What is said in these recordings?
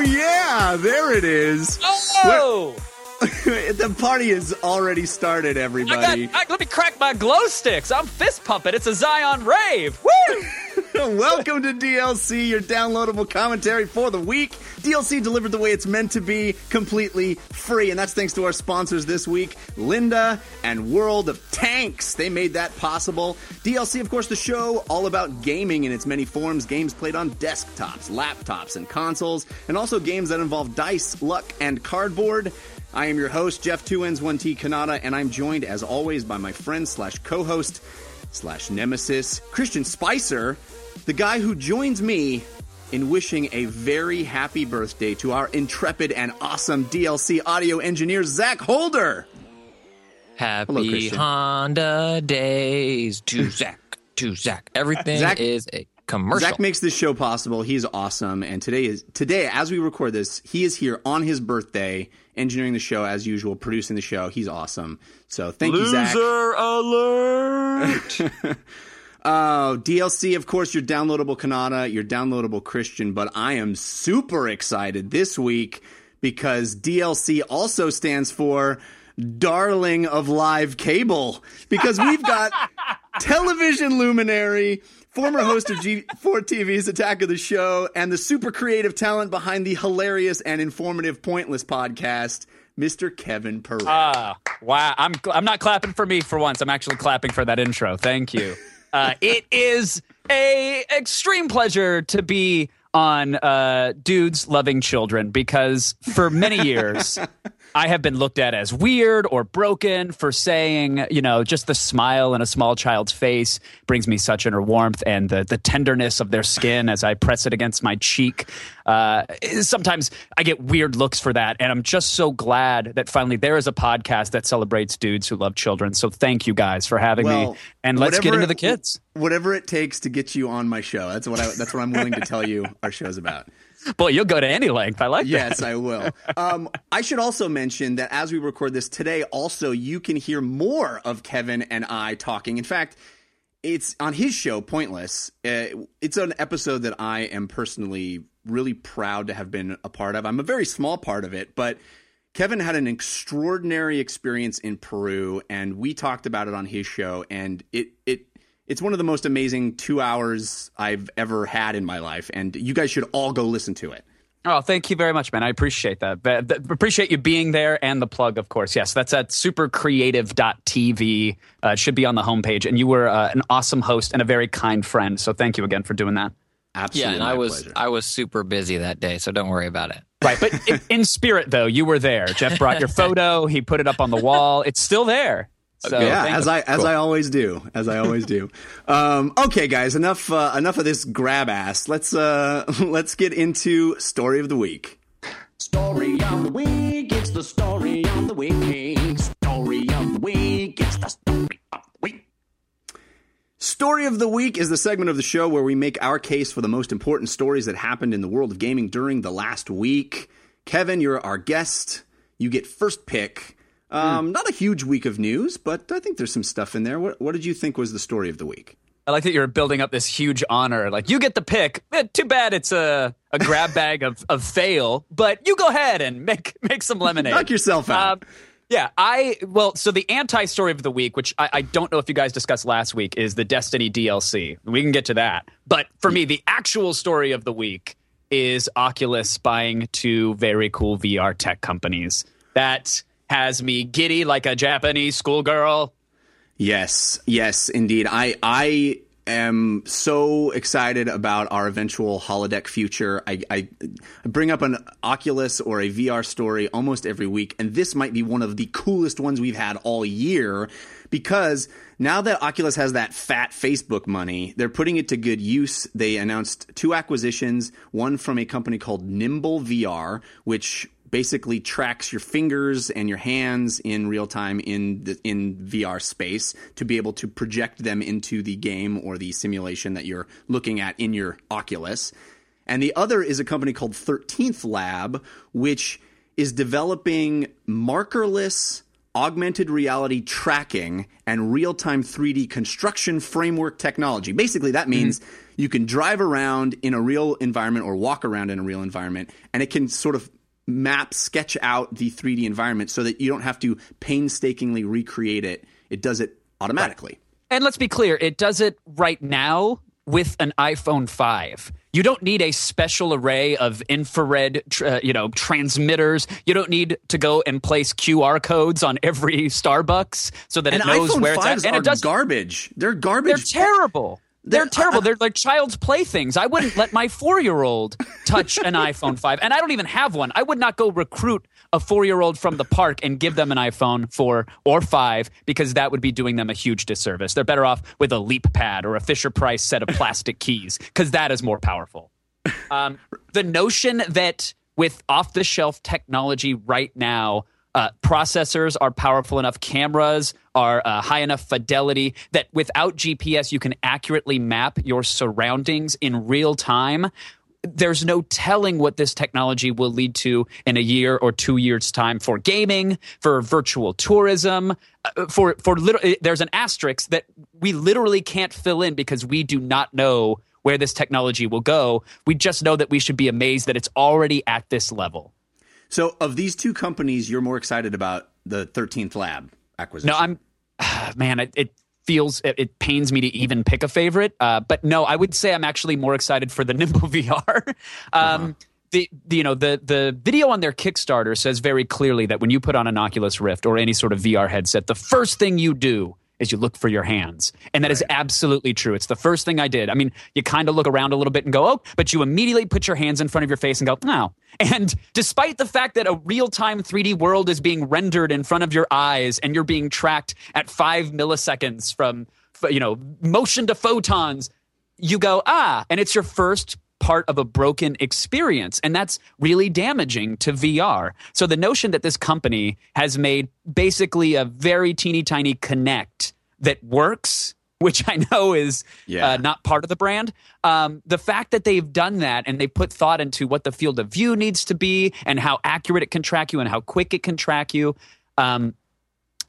Oh, yeah, there it is. Oh! the party has already started, I everybody. got, I, let me crack my glow sticks. I'm fist pumping. It's a Zion rave. Woo! Welcome to DLC, your downloadable commentary for the week. DLC delivered the way it's meant to be, completely free. And that's thanks to our sponsors this week, Lynda and World of Tanks. They made that possible. DLC, of course, the show all about gaming in its many forms games played on desktops, laptops, and consoles, and also games that involve dice, luck, and cardboard. I am your host, Jeff 2Ns1T Cannata, and I'm joined, as always, by my friend slash co host slash nemesis, Christian Spicer, the guy who joins me in wishing a very happy birthday to our intrepid and awesome DLC audio engineer, Zach Holder. Happy Christian. Honda days to Zach, to Zach. Everything Zach- is a commercial. Zach makes this show possible. He's awesome, and today is today as we record this, he is here on his birthday, engineering the show as usual, producing the show. He's awesome. So thank you, Zach. Loser alert! Oh, DLC, of course, your downloadable Cannata, your downloadable Christian, but I am super excited this week because DLC also stands for Darling of Live Cable because we've got television luminary, former host of G4 TV's Attack of the Show, and the super creative talent behind the hilarious and informative Pointless podcast, Mr. Kevin Pereira. Ah, wow. I'm I'm not clapping for me for once. I'm actually clapping for that intro. Thank you. Uh, it is a extreme pleasure to be on uh, dudes loving children because for many years I have been looked at as weird or broken for saying, you know, just the smile in a small child's face brings me such inner warmth and the, the tenderness of their skin as I press it against my cheek. Uh, sometimes I get weird looks for that. And I'm just so glad that finally there is a podcast that celebrates dudes who love children. So thank you guys for having Well, me. And let's get into the it- kids. Whatever it takes to get you on my show. That's what I. That's what I'm willing to tell you. Our show's about. Boy, you'll go to any length. I like Yes, that. Yes, I will. Um, I should also mention that as we record this today, also you can hear more of Kevin and I talking. In fact, it's on his show, Pointless. Uh, it's an episode that I am personally really proud to have been a part of. I'm a very small part of it, but Kevin had an extraordinary experience in Peru, and we talked about it on his show, and it it it's one of the most amazing two hours I've ever had in my life, and you guys should all go listen to it. Oh, thank you very much, man. I appreciate that. But- but Appreciate you being there and the plug, of course. Yes, that's at supercreative.tv. Uh, it should be on the homepage. And you were uh, an awesome host and a very kind friend. So thank you again for doing that. Absolutely, yeah, and I was pleasure. I was super busy that day, so don't worry about it. Right. But in, in spirit, though, you were there. Jeff brought your photo. He put it up on the wall. It's still there. So yeah, as you. I as I always do, as I always do. Um, okay, guys, enough uh, enough of this grab ass. Let's uh, let's get into story of the week. Story of the week, it's the story of the week. Story of the week, it's the story of the week. Story of the week is the segment of the show where we make our case for the most important stories that happened in the world of gaming during the last week. Kevin, you're our guest. You get first pick. Um, Not a huge week of news, but I think there's some stuff in there. What, what did you think was the story of the week? I like that you're building up this huge honor. Like, you get the pick. Eh, too bad it's a, a grab bag of, of fail, but you go ahead and make, make some lemonade. Knock yourself out. Um, yeah, I well, so the anti story of the week, which I, I don't know if you guys discussed last week, is the Destiny DLC. We can get to that, but for me, the actual story of the week is Oculus buying two very cool VR tech companies. That has me giddy like a Japanese schoolgirl. Yes, yes, indeed. I I am so excited about our eventual holodeck future. I, I, bring up an Oculus or a VR story almost every week, and this might be one of the coolest ones we've had all year because now that Oculus has that fat Facebook money, they're putting it to good use. They announced two acquisitions, one from a company called Nimble VR, which basically tracks your fingers and your hands in real time in the, in VR space to be able to project them into the game or the simulation that you're looking at in your Oculus. And the other is a company called 13th Lab, which is developing markerless augmented reality tracking and real time 3D construction framework technology. Basically, that means mm-hmm. you can drive around in a real environment or walk around in a real environment, and it can sort of map, sketch out the 3D environment so that you don't have to painstakingly recreate it. It does it automatically. Right. And let's be clear, it does it right now with an iPhone 5. You don't need a special array of infrared, uh, you know, transmitters. You don't need to go and place QR codes on every Starbucks so that and it knows iPhone where it's at. And it does garbage. They're garbage. They're terrible. They're terrible. They're like child's playthings. I wouldn't let my four year old touch an iPhone 5. And I don't even have one. I would not go recruit a four year old from the park and give them an iPhone 4 or 5 because that would be doing them a huge disservice. They're better off with a Leap Pad or a Fisher Price set of plastic keys because that is more powerful. Um, the notion that with off the shelf technology right now, uh, processors are powerful enough, cameras are uh, high enough fidelity that without GPS, you can accurately map your surroundings in real time. There's no telling what this technology will lead to in a year or two years' time for gaming, for virtual tourism, uh, for for literally. There's an asterisk that we literally can't fill in because we do not know where this technology will go. We just know that we should be amazed that it's already at this level. So, of these two companies, you're more excited about the 13th Lab acquisition? No, I'm, man, it, it feels, it, it, pains me to even pick a favorite. Uh, but no, I would say I'm actually more excited for the Nimble VR. um, uh-huh. The, the, you know the the video on their Kickstarter says very clearly that when you put on an Oculus Rift or any sort of VR headset, the first thing you do is you look for your hands. And that right. is absolutely true. It's the first thing I did. I mean, you kind of look around a little bit and go, oh, but you immediately put your hands in front of your face and go, no. And despite the fact that a real time 3D world is being rendered in front of your eyes and you're being tracked at five milliseconds from, you know, motion to photons, you go, ah, and it's your first part of a broken experience. And that's really damaging to VR. So the notion that this company has made basically a very teeny tiny Kinect that works which I know is yeah. uh, not part of the brand. Um, the fact that they've done that and they put thought into what the field of view needs to be and how accurate it can track you and how quick it can track you. Um,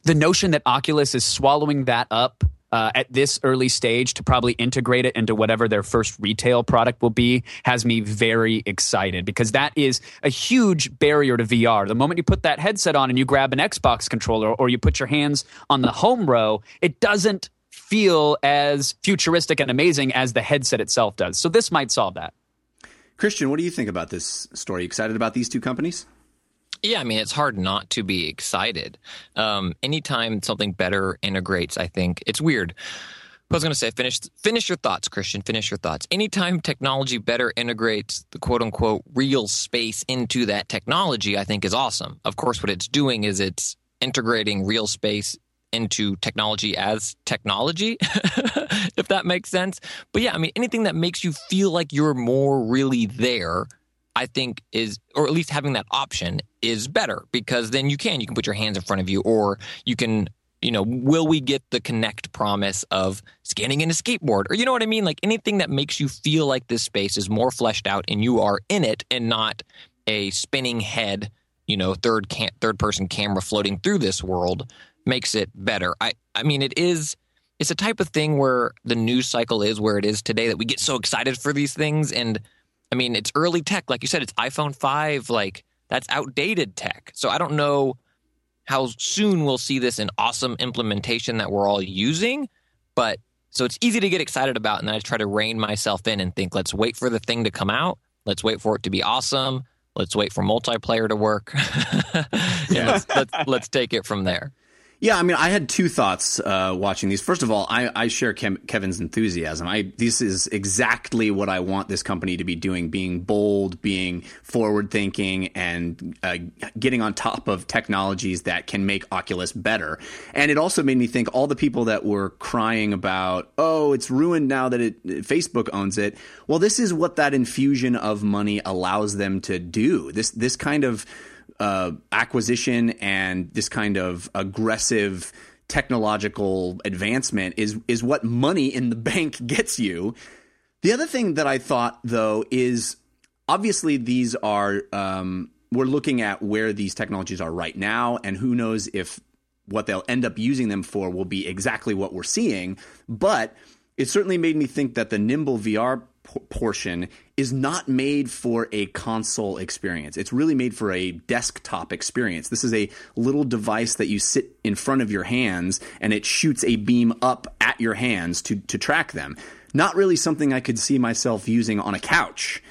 the notion that Oculus is swallowing that up uh, at this early stage to probably integrate it into whatever their first retail product will be has me very excited because that is a huge barrier to VR. The moment you put that headset on and you grab an Xbox controller or you put your hands on the home row, it doesn't feel as futuristic and amazing as the headset itself does. So this might solve that. Christian, what do you think about this story? Excited about these two companies? Yeah, I mean, it's hard not to be excited. Um, anytime something better integrates, I think it's weird. I was going to say, finish finish your thoughts, Christian. Finish your thoughts. Anytime technology better integrates the quote unquote real space into that technology, I think is awesome. Of course, what it's doing is it's integrating real space into technology as technology, if that makes sense. But yeah, I mean, anything that makes you feel like you're more really there I think is, or at least having that option is better because then you can, you can put your hands in front of you or you can, you know, will we get the Kinect promise of scanning in a skateboard or you know what I mean? Like anything that makes you feel like this space is more fleshed out and you are in it and not a spinning head, you know, third can- third person camera floating through this world makes it better. I, I mean, it is, it's a type of thing where the news cycle is where it is today that we get so excited for these things and I mean, it's early tech. Like you said, it's iPhone 5. Like, that's outdated tech. So I don't know how soon we'll see this in awesome implementation that we're all using. But so it's easy to get excited about. And then I try to rein myself in and think, let's wait for the thing to come out. Let's wait for it to be awesome. Let's wait for multiplayer to work. yeah. let's, let's, let's take it from there. Yeah, I mean, I had two thoughts uh, watching these. First of all, I, I share Kev- Kevin's enthusiasm. I this is exactly what I want this company to be doing: being bold, being forward thinking, and uh, getting on top of technologies that can make Oculus better. And it also made me think all the people that were crying about, oh, it's ruined now that it Facebook owns it. Well, this is what that infusion of money allows them to do. This this kind of uh, acquisition and this kind of aggressive technological advancement is is what money in the bank gets you. The other thing that I thought though is obviously these are um, we're looking at where these technologies are right now, and who knows if what they'll end up using them for will be exactly what we're seeing. But it certainly made me think that the Nimble VR portion is not made for a console experience. It's really made for a desktop experience. This is a little device that you sit in front of your hands and it shoots a beam up at your hands to to track them. Not really something I could see myself using on a couch,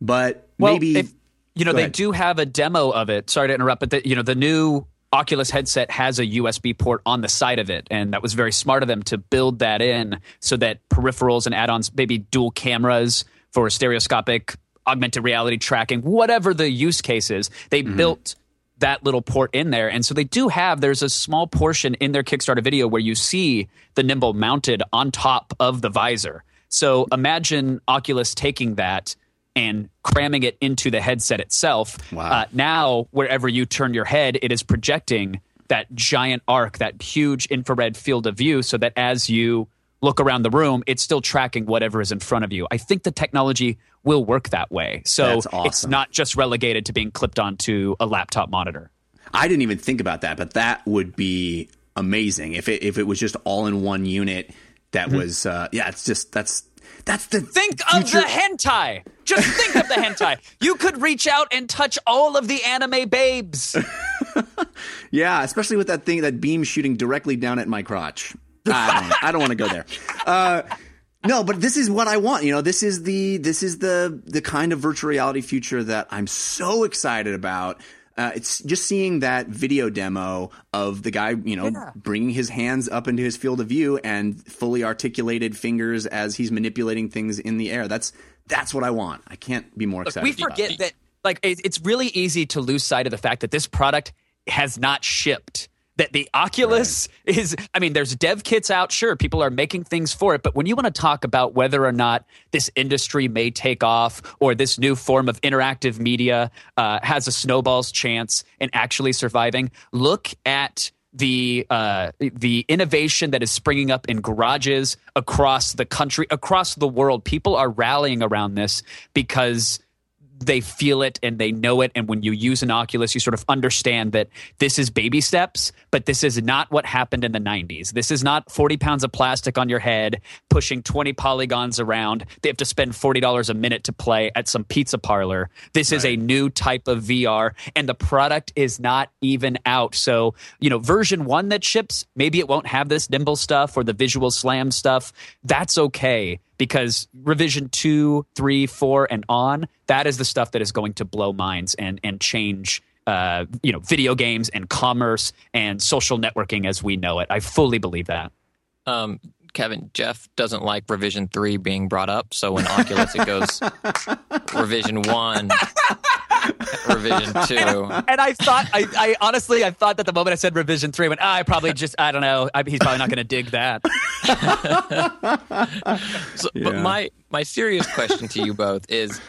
but well, maybe if, you know they do have a demo of it. Sorry to interrupt, but the, you know the new Oculus headset has a USB port on the side of it, and that was very smart of them to build that in so that peripherals and add-ons, maybe dual cameras for stereoscopic augmented reality tracking, whatever the use case is, they mm-hmm. built that little port in there. And so they do have, there's a small portion in their Kickstarter video where you see the Nimble mounted on top of the visor. So imagine Oculus taking that and cramming it into the headset itself. Wow. Uh, now, wherever you turn your head, it is projecting that giant arc, that huge infrared field of view, so that as you look around the room, it's still tracking whatever is in front of you. I think the technology will work that way. So That's it's not just relegated to being clipped onto a laptop monitor. I didn't even think about that, but that would be amazing if it if it was just all in one unit. That was uh, yeah. It's just that's that's the Think future. of the hentai. Just think of the hentai. You could reach out and touch all of the anime babes. Yeah, especially with that thing, that beam shooting directly down at my crotch. I don't, I don't want to go there. Uh, no, but this is what I want. You know, this is the this is the the kind of virtual reality future that I'm so excited about. Uh, it's just seeing that video demo of the guy, you know, bringing his hands up into his field of view and fully articulated fingers as he's manipulating things in the air. That's that's what I want. I can't be more excited. we forget it. that like it's really easy to lose sight of the fact that this product has not shipped that the oculus is i mean there's dev kits out sure people are making things for it but when you want to talk about whether or not this industry may take off or this new form of interactive media uh, has a snowball's chance in actually surviving look at the uh, the innovation that is springing up in garages across the country, across the world. People are rallying around this because they feel it and they know it. And when you use an Oculus, you sort of understand that this is baby steps, but this is not what happened in the 90s. This is not 40 pounds of plastic on your head, pushing 20 polygons around. They have to spend $40 a minute to play at some pizza parlor. This is a new type of VR, and the product is not even out. So, you know, version one that ships, maybe it won't have this nimble stuff or the visual slam stuff. That's okay because revision two, three, four, and on, that is the stuff that is going to blow minds and and change uh, you know video games and commerce and social networking as we know it. I fully believe that. Um, Kevin, Jeff doesn't like revision three being brought up, so when Oculus it goes revision one, revision two. And I thought, I, I honestly, I thought that the moment I said revision three, I went, ah, I probably just, I don't know, I, he's probably not going to dig that. So, But my my serious question to you both is.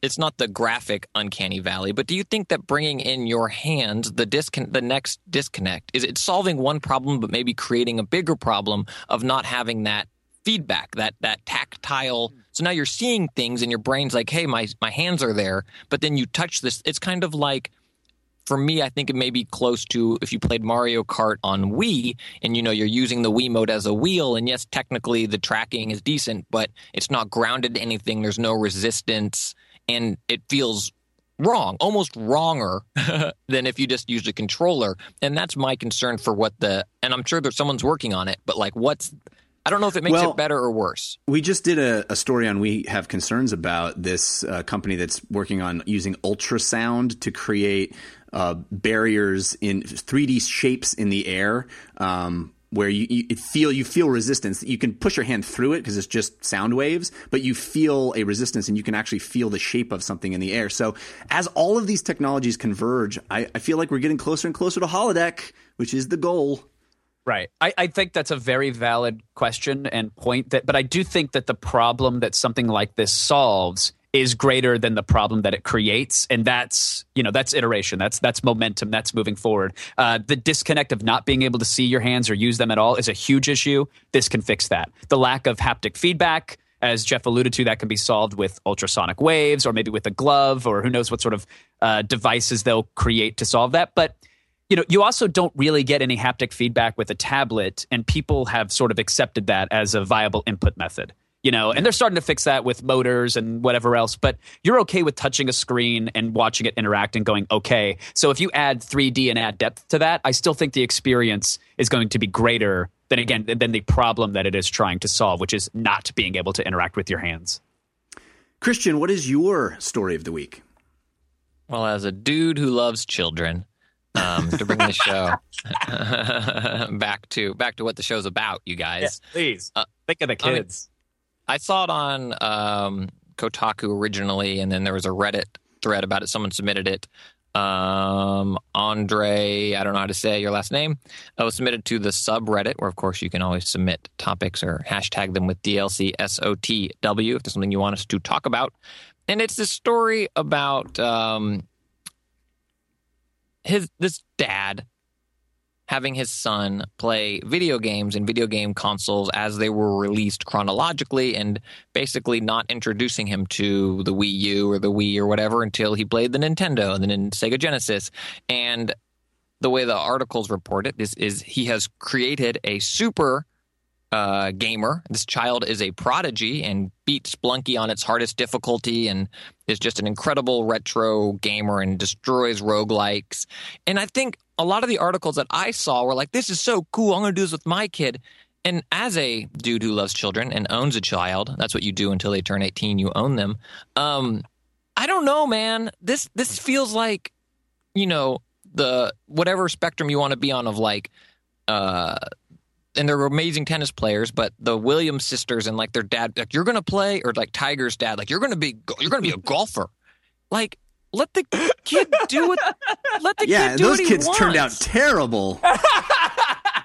It's not the graphic uncanny valley, but do you think that bringing in your hands, the discon- the next disconnect, is it solving one problem, but maybe creating a bigger problem of not having that feedback, that that tactile? So now you're seeing things, and your brain's like, "Hey, my my hands are there," but then you touch this. It's kind of like for me, I think it may be close to if you played Mario Kart on Wii and you know you're using the Wiimote as a wheel, and yes, technically the tracking is decent, but it's not grounded to anything. There's no resistance, and it feels wrong, almost wronger than if you just used a controller. And that's my concern for what the and I'm sure there's someone's working on it, but like what's I don't know if it makes Well- it better or worse. We just did a, a story on We Have Concerns about this uh, company that's working on using ultrasound to create uh, barriers in 3D shapes in the air. Um, where you, you feel you feel resistance, you can push your hand through it because it's just sound waves, but you feel a resistance and you can actually feel the shape of something in the air. So as all of these technologies converge, I, I feel like we're getting closer and closer to holodeck, which is the goal. Right. I, I think that's a very valid question and point that but I do think that the problem that something like this solves is greater than the problem that it creates. And that's you know that's iteration. That's that's momentum. That's moving forward. Uh, the disconnect of not being able to see your hands or use them at all is a huge issue. This can fix that. The lack of haptic feedback as jeff alluded to that can be solved with ultrasonic waves or maybe with a glove or who knows what sort of uh, devices they'll create to solve that. But you know, you also don't really get any haptic feedback with a tablet, and people have sort of accepted that as a viable input method. You know, and they're starting to fix that with motors and whatever else. But you're okay with touching a screen and watching it interact and going, okay. So if you add 3D and add depth to that, I still think the experience is going to be greater than again than the problem that it is trying to solve, which is not being able to interact with your hands. Christian, what is your story of the week? Well, as a dude who loves children, um, to bring the show back to back to what the show's about, you guys. please Uh, think of the I mean- kids. I saw it on um, Kotaku originally, and then there was a Reddit thread about it. Someone submitted it. Um, Andre, I don't know how to say your last name, uh, was submitted to the subreddit, where of course you can always submit topics or hashtag them with DLCSOTW if there's something you want us to talk about. And it's this story about um, his this dad having his son play video games and video game consoles as they were released chronologically and basically not introducing him to the Wii U or the Wii or whatever until he played the Nintendo and then Sega Genesis. And the way the articles report it is, is he has created a super uh, gamer. This child is a prodigy and beat Spelunky on its hardest difficulty and is just an incredible retro gamer and destroys roguelikes. And I think a lot of the articles that I saw were like, this is so cool. I'm going to do this with my kid. And as a dude who loves children and owns a child, that's what you do until they turn 18, you own them. Um, I don't know, man. This this feels like, you know, the whatever spectrum you want to be on of like uh and they're amazing tennis players, but the Williams sisters and like their dad, like you're gonna play, or like Tiger's dad, like you're gonna be, you're gonna be a golfer. Like, let the kid do it. Let the Yeah, kid do those what he kids turned out terrible.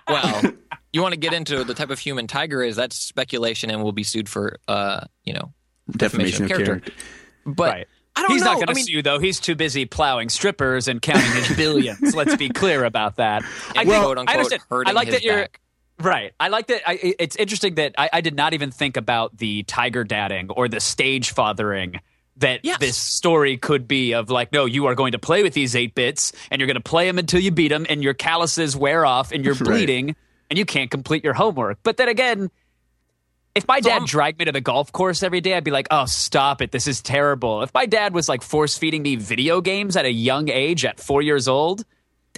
Well, you want to get into the type of human Tiger is? That's speculation, and we'll be sued for, uh, you know, Defamation of character. But Right. I don't He's know. not going I to mean, sue though. He's too busy plowing strippers and counting his billions. Let's be clear about that. I and think- quote I unquote understand. hurting I like his that you're back. right. I like that. I, it's interesting that I, I did not even think about the tiger dadding or the stage fathering that Yes. this story could be of like, no, you are going to play with these eight bits and you're going to play them until you beat them and your calluses wear off and you're Right. bleeding and you can't complete your homework. But then again, if my dad I'm- dragged me to the golf course every day, I'd be like, oh, stop it. This is terrible. If my dad was like force feeding me video games at a young age at four years old,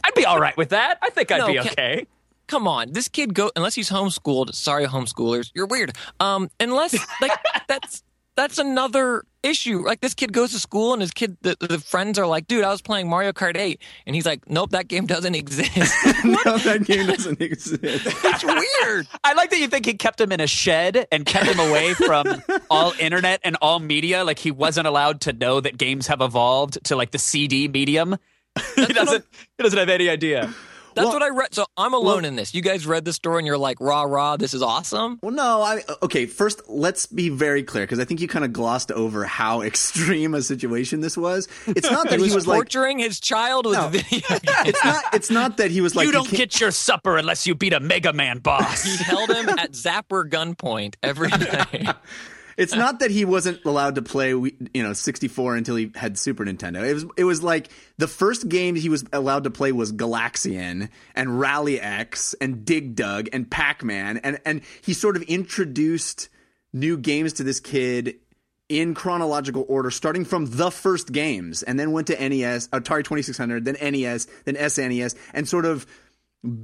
I'd be all right with that. I think I'd No, be can- okay. come on this kid go unless he's homeschooled sorry homeschoolers you're weird um unless like that's that's another issue like this kid goes to school and his kid the, the friends are like dude i was playing mario kart 8 and he's like nope that game doesn't exist no, that game doesn't exist. it's weird I like that you think he kept him in a shed and kept him away from all internet and all media. Like he wasn't allowed to know that games have evolved to like the CD medium. he doesn't. He doesn't have any idea. That's Well- what i read so i'm alone well- in this you guys read the story and you're like rah rah this is awesome Well, no, I okay. First, let's be very clear because I think you kind of glossed over how extreme a situation this was. It's not that he he was, was like. torturing his child with No. video It's not. It's not that he was like. you don't can't- get your supper unless you beat a Mega Man boss. he held him at zapper gunpoint every day It's not that he wasn't allowed to play, you know, 64 until he had Super Nintendo. It was, it was like the first game he was allowed to play was Galaxian and Rally X and Dig Dug and Pac Man, and and he sort of introduced new games to this kid in chronological order, starting from the first games, and then went to NES, Atari 2600, then NES, then SNES, and sort of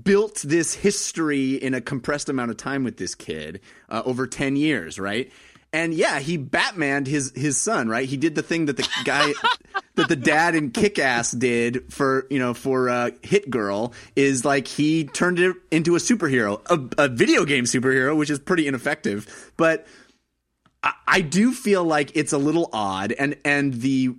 built this history in a compressed amount of time with this kid uh, over 10 years, right? And yeah, he Batmaned his his son, right? He did the thing that the guy that the dad in Kick Ass did for you know for uh, Hit Girl is like he turned it into a superhero, a, a video game superhero, which is pretty ineffective. But I, I do feel like it's a little odd, and and the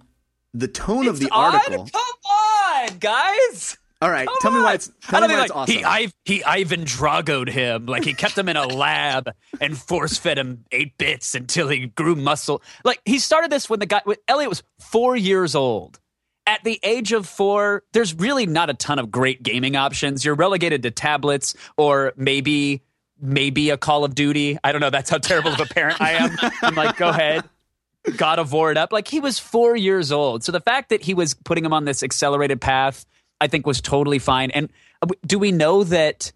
the tone of the odd? article. Come on, guys. All right, Come tell me why it's I tell don't me why like awesome. he Iv- he Ivan Drago'd him like he kept him in a lab and force fed him eight bits until he grew muscle. Like he started this when the guy when Elliot was four years old. At the age of four, there's really not a ton of great gaming options. You're relegated to tablets or maybe maybe a Call of Duty. I don't know. That's how terrible of a parent I am. I'm like, go ahead. God of War it up. Like he was four years old. So the fact that he was putting him on this accelerated path, I think was totally fine. And uh, do we know that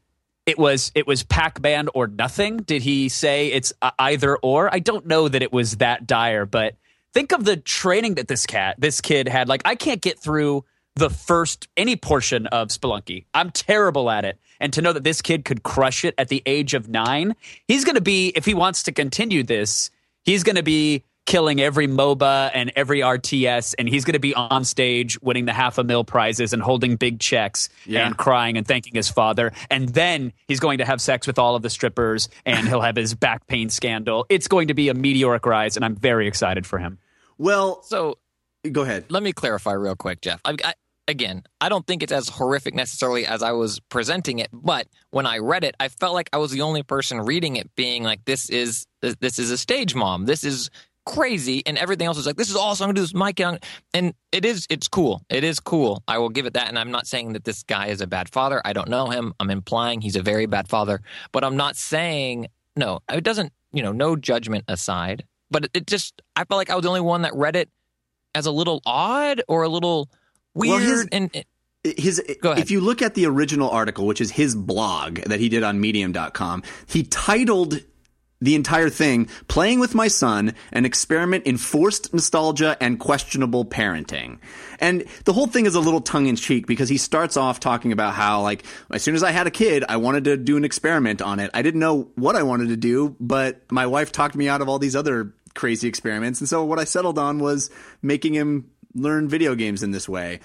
it was it was Pac Man or nothing? Did he say it's uh, either or? I don't know that it was that dire, but think of the training that this cat, this kid had. Like I can't get through the first any portion of Spelunky. I'm terrible at it. And to know that this kid could crush it at the age of nine, he's going to be if he wants to continue this, he's going to be killing every MOBA and every RTS, and he's going to be on stage winning the half a mil prizes and holding big checks Yeah. and crying and thanking his father. And then he's going to have sex with all of the strippers and he'll have his back pain scandal. It's going to be a meteoric rise, and I'm very excited for him. well, So go ahead. let me clarify real quick, Jeff. I, I, again, I don't think it's as horrific necessarily as I was presenting it, but when I read it, I felt like I was the only person reading it, being like, "This is this, this is a stage mom. This is crazy," and everything else is like, "This is awesome. I'm gonna do this, mike kid." And it is, it's cool. It is cool. I will give it that. And I'm not saying that this guy is a bad father. I don't know him. I'm implying he's a very bad father, but I'm not saying no. It doesn't, you know, no judgment aside. But it, just, I felt like I was the only one that read it as a little odd or a little Well, weird. his- and it, his Go ahead. if you look at the original article which is his blog that he did on medium.com he titled the entire thing playing with my son an experiment in forced nostalgia and questionable parenting. And the whole thing is a little tongue-in-cheek because he starts off talking about how like as soon as i had a kid i wanted to do an experiment on it. I didn't know what i wanted to do but my wife talked me out of all these other crazy experiments. And so what i settled on was making him learn video games in this way.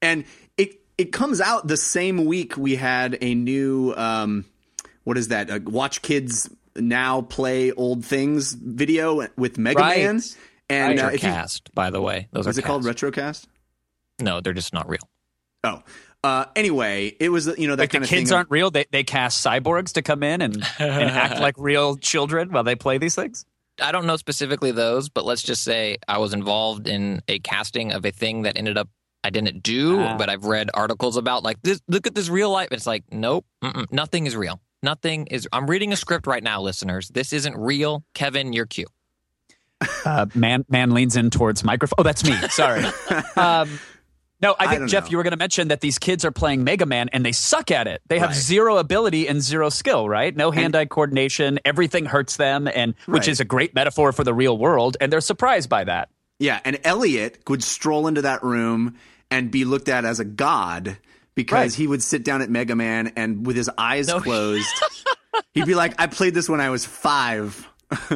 And it it comes out the same week we had a new um, what is that? Uh, Watch kids now play old things video with Mega Right. Man. And uh, Those you, cast, by the way. Those is are it called. Retrocast? No, they're just not real. Oh, uh, anyway, it was you know that Like the of kids thing. aren't real. They they cast cyborgs to come in and, and act like real children while they play these things. I don't know specifically those, but let's just say I was involved in a casting of a thing that ended up I didn't do, Ah. but I've read articles about like this. Look at this real life. It's like nope, nothing is real. Nothing is. I'm reading a script right now, listeners. This isn't real. Kevin, you're cute. Uh, man man leans in towards microphone. Oh, that's me. Sorry. um, no, I I think don't Jeff, know. you were going to mention that these kids are playing Mega Man and they suck at it. They have Right. zero ability and zero skill. Right? No hand-eye coordination. Everything hurts them, and which Right. is a great metaphor for the real world. And they're surprised by that. Yeah, and Elliot would stroll into that room and be looked at as a god because Right. he would sit down at Mega Man and with his eyes closed, he'd be like, "I played this when I was five.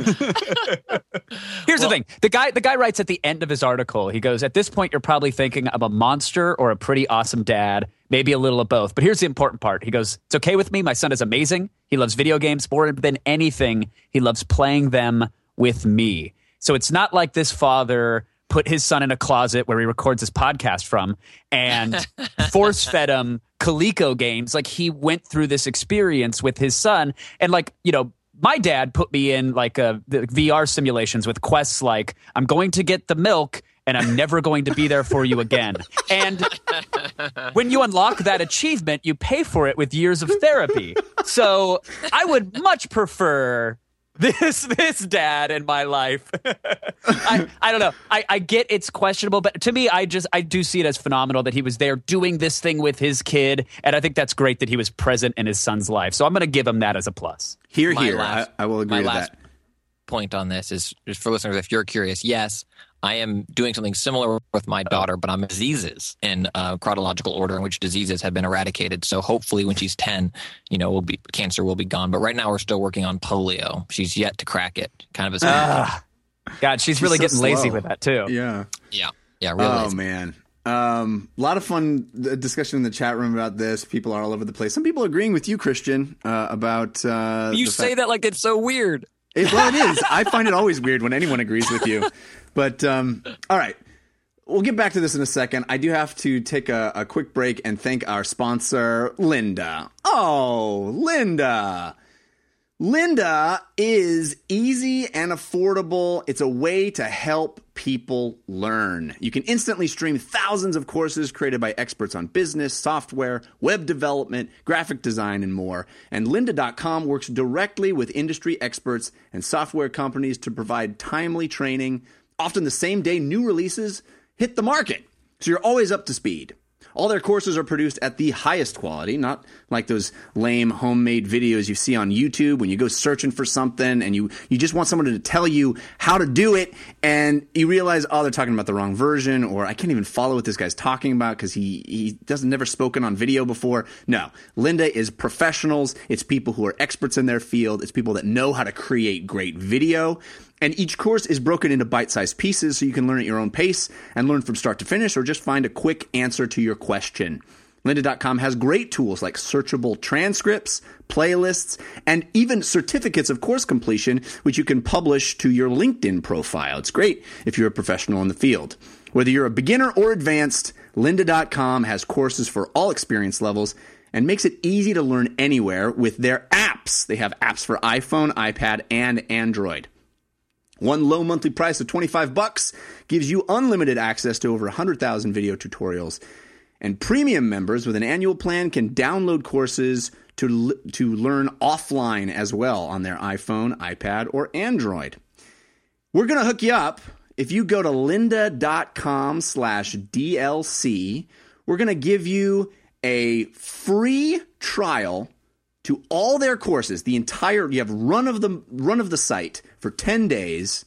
Here's the thing: the guy, the guy writes at the end of his article. He goes, "At this point, you're probably thinking I'm a monster or a pretty awesome dad, maybe a little of both." But here's the important part: he goes, "It's okay with me. My son is amazing. He loves video games more than anything. He loves playing them with me. So it's not like this father." Put his son in a closet where he records his podcast from and force fed him Coleco games. Like he went through this experience with his son. And like, you know, my dad put me in like a, the VR simulations with quests like I'm going to get the milk and I'm never going to be there for you again. And when you unlock that achievement, you pay for it with years of therapy. So I would much prefer this this dad in my life. I, I don't know. I, I get it's questionable, but to me, I just I do see it as phenomenal that he was there doing this thing with his kid, and I think that's great that he was present in his son's life. So I'm going to give him that as a plus. Here, My here, last- I, I will agree my with last that. point on this is, is for listeners. If you're curious, yes, I am doing something similar with my daughter, but I'm diseases in uh, chronological order in which diseases have been eradicated. So hopefully, when she's ten, you know, will be cancer will be gone. But right now, we're still working on polio. She's yet to crack it. Kind of a Ah, God, she's, really so getting lazy with that too. Yeah. yeah, yeah, really. Oh man. Um, a lot of fun uh, discussion in the chat room about this. People are all over the place. Some people agreeing with you, Christian, uh, about uh, you say fact- that like it's so weird. It, well, it is. I find it always weird when anyone agrees with you. But um, all right, we'll get back to this in a second. I do have to take a, a quick break and thank our sponsor, Lynda. Oh, Lynda. Lynda is easy and affordable. It's a way to help people learn. You can instantly stream thousands of courses created by experts on business, software, web development, graphic design, and more. And lynda.com works directly with industry experts and software companies to provide timely training, often the same day new releases hit the market. So you're always up to speed. All their courses are produced at the highest quality, not like those lame homemade videos you see on YouTube when you go searching for something and you, you just want someone to tell you how to do it and you realize, oh, they're talking about the wrong version or I can't even follow what this guy's talking about because he, he doesn't never spoken on video before. No, Lynda is professionals. It's people who are experts in their field. It's people that know how to create great video. And each course is broken into bite sized pieces so you can learn at your own pace and learn from start to finish or just find a quick answer to your question. Lynda.com has great tools like searchable transcripts, playlists, and even certificates of course completion, which you can publish to your LinkedIn profile. It's great if you're a professional in the field. Whether you're a beginner or advanced, Lynda.com has courses for all experience levels and makes it easy to learn anywhere with their apps. They have apps for iPhone, iPad, and Android. One low monthly price of 25 bucks gives you unlimited access to over 100,000 video tutorials. And premium members with an annual plan can download courses to, to learn offline as well on their iPhone, iPad, or Android. We're going to hook you up. If you go to lynda.com slash DLC, we're going to give you a free trial to all their courses. The entire, you have run of the, run of the site for 10 days.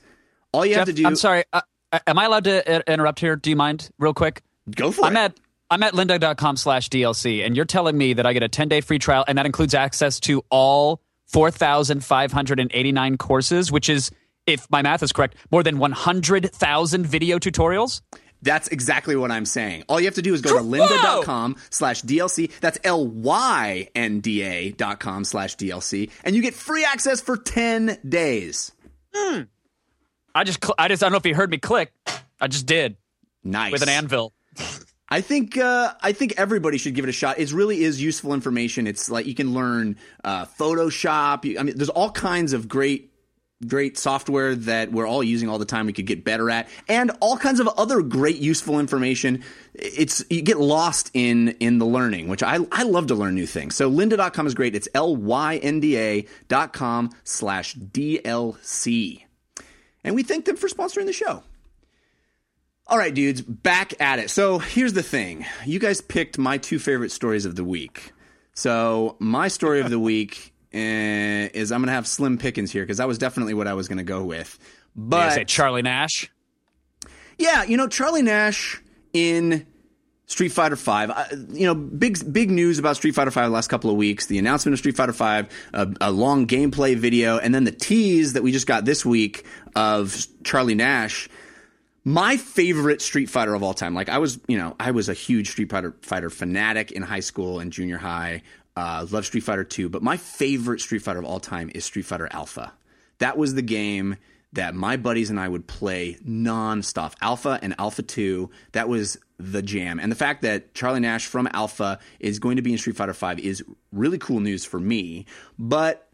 All you Jeff, have to do, I'm sorry. Uh, am I allowed to uh, interrupt here? Do you mind, real quick? go for I'm it. at I'm at lynda.com slash DLC, and you're telling me that I get a 10 day free trial, and that includes access to all 4,589 courses, which is, if my math is correct, more than 100,000 video tutorials. That's exactly what I'm saying. All you have to do is go to lynda.com slash DLC. That's L-Y-N-D-A dot com slash DLC. And you get free access for 10 days. I just, cl- I just, I don't know if you heard me click. I just did Nice. with an anvil. I think uh, I think everybody should give it a shot. It really is useful information. It's like you can learn uh, Photoshop. You- I mean, there's all kinds of great great software that we're all using all the time. We could get better at, and all kinds of other great useful information. It's you get lost in in the learning, which I I love to learn new things. So lynda.com is great. It's l y n d a dot com slash dlc, and we thank them for sponsoring the show. All right, dudes, back at it. So here's the thing you guys picked my two favorite stories of the week. So my story of the week is I'm going to have Slim Pickens here because that was definitely what I was going to go with. But say Charlie Nash. yeah, you know Charlie Nash in Street Fighter Five. Uh, you know, big big news about Street Fighter Five the last couple of weeks. The announcement of Street Fighter Five, a, a long gameplay video, and then the tease that we just got this week of Charlie Nash. My favorite Street Fighter of all time. Like I was, you know, I was a huge Street Fighter fighter fanatic in high school and junior high. Uh, love Street Fighter 2, but my favorite Street Fighter of all time is Street Fighter Alpha. That was the game that my buddies and I would play nonstop. Alpha and Alpha 2, that was the jam. And the fact that Charlie Nash from Alpha is going to be in Street Fighter 5 is really cool news for me. But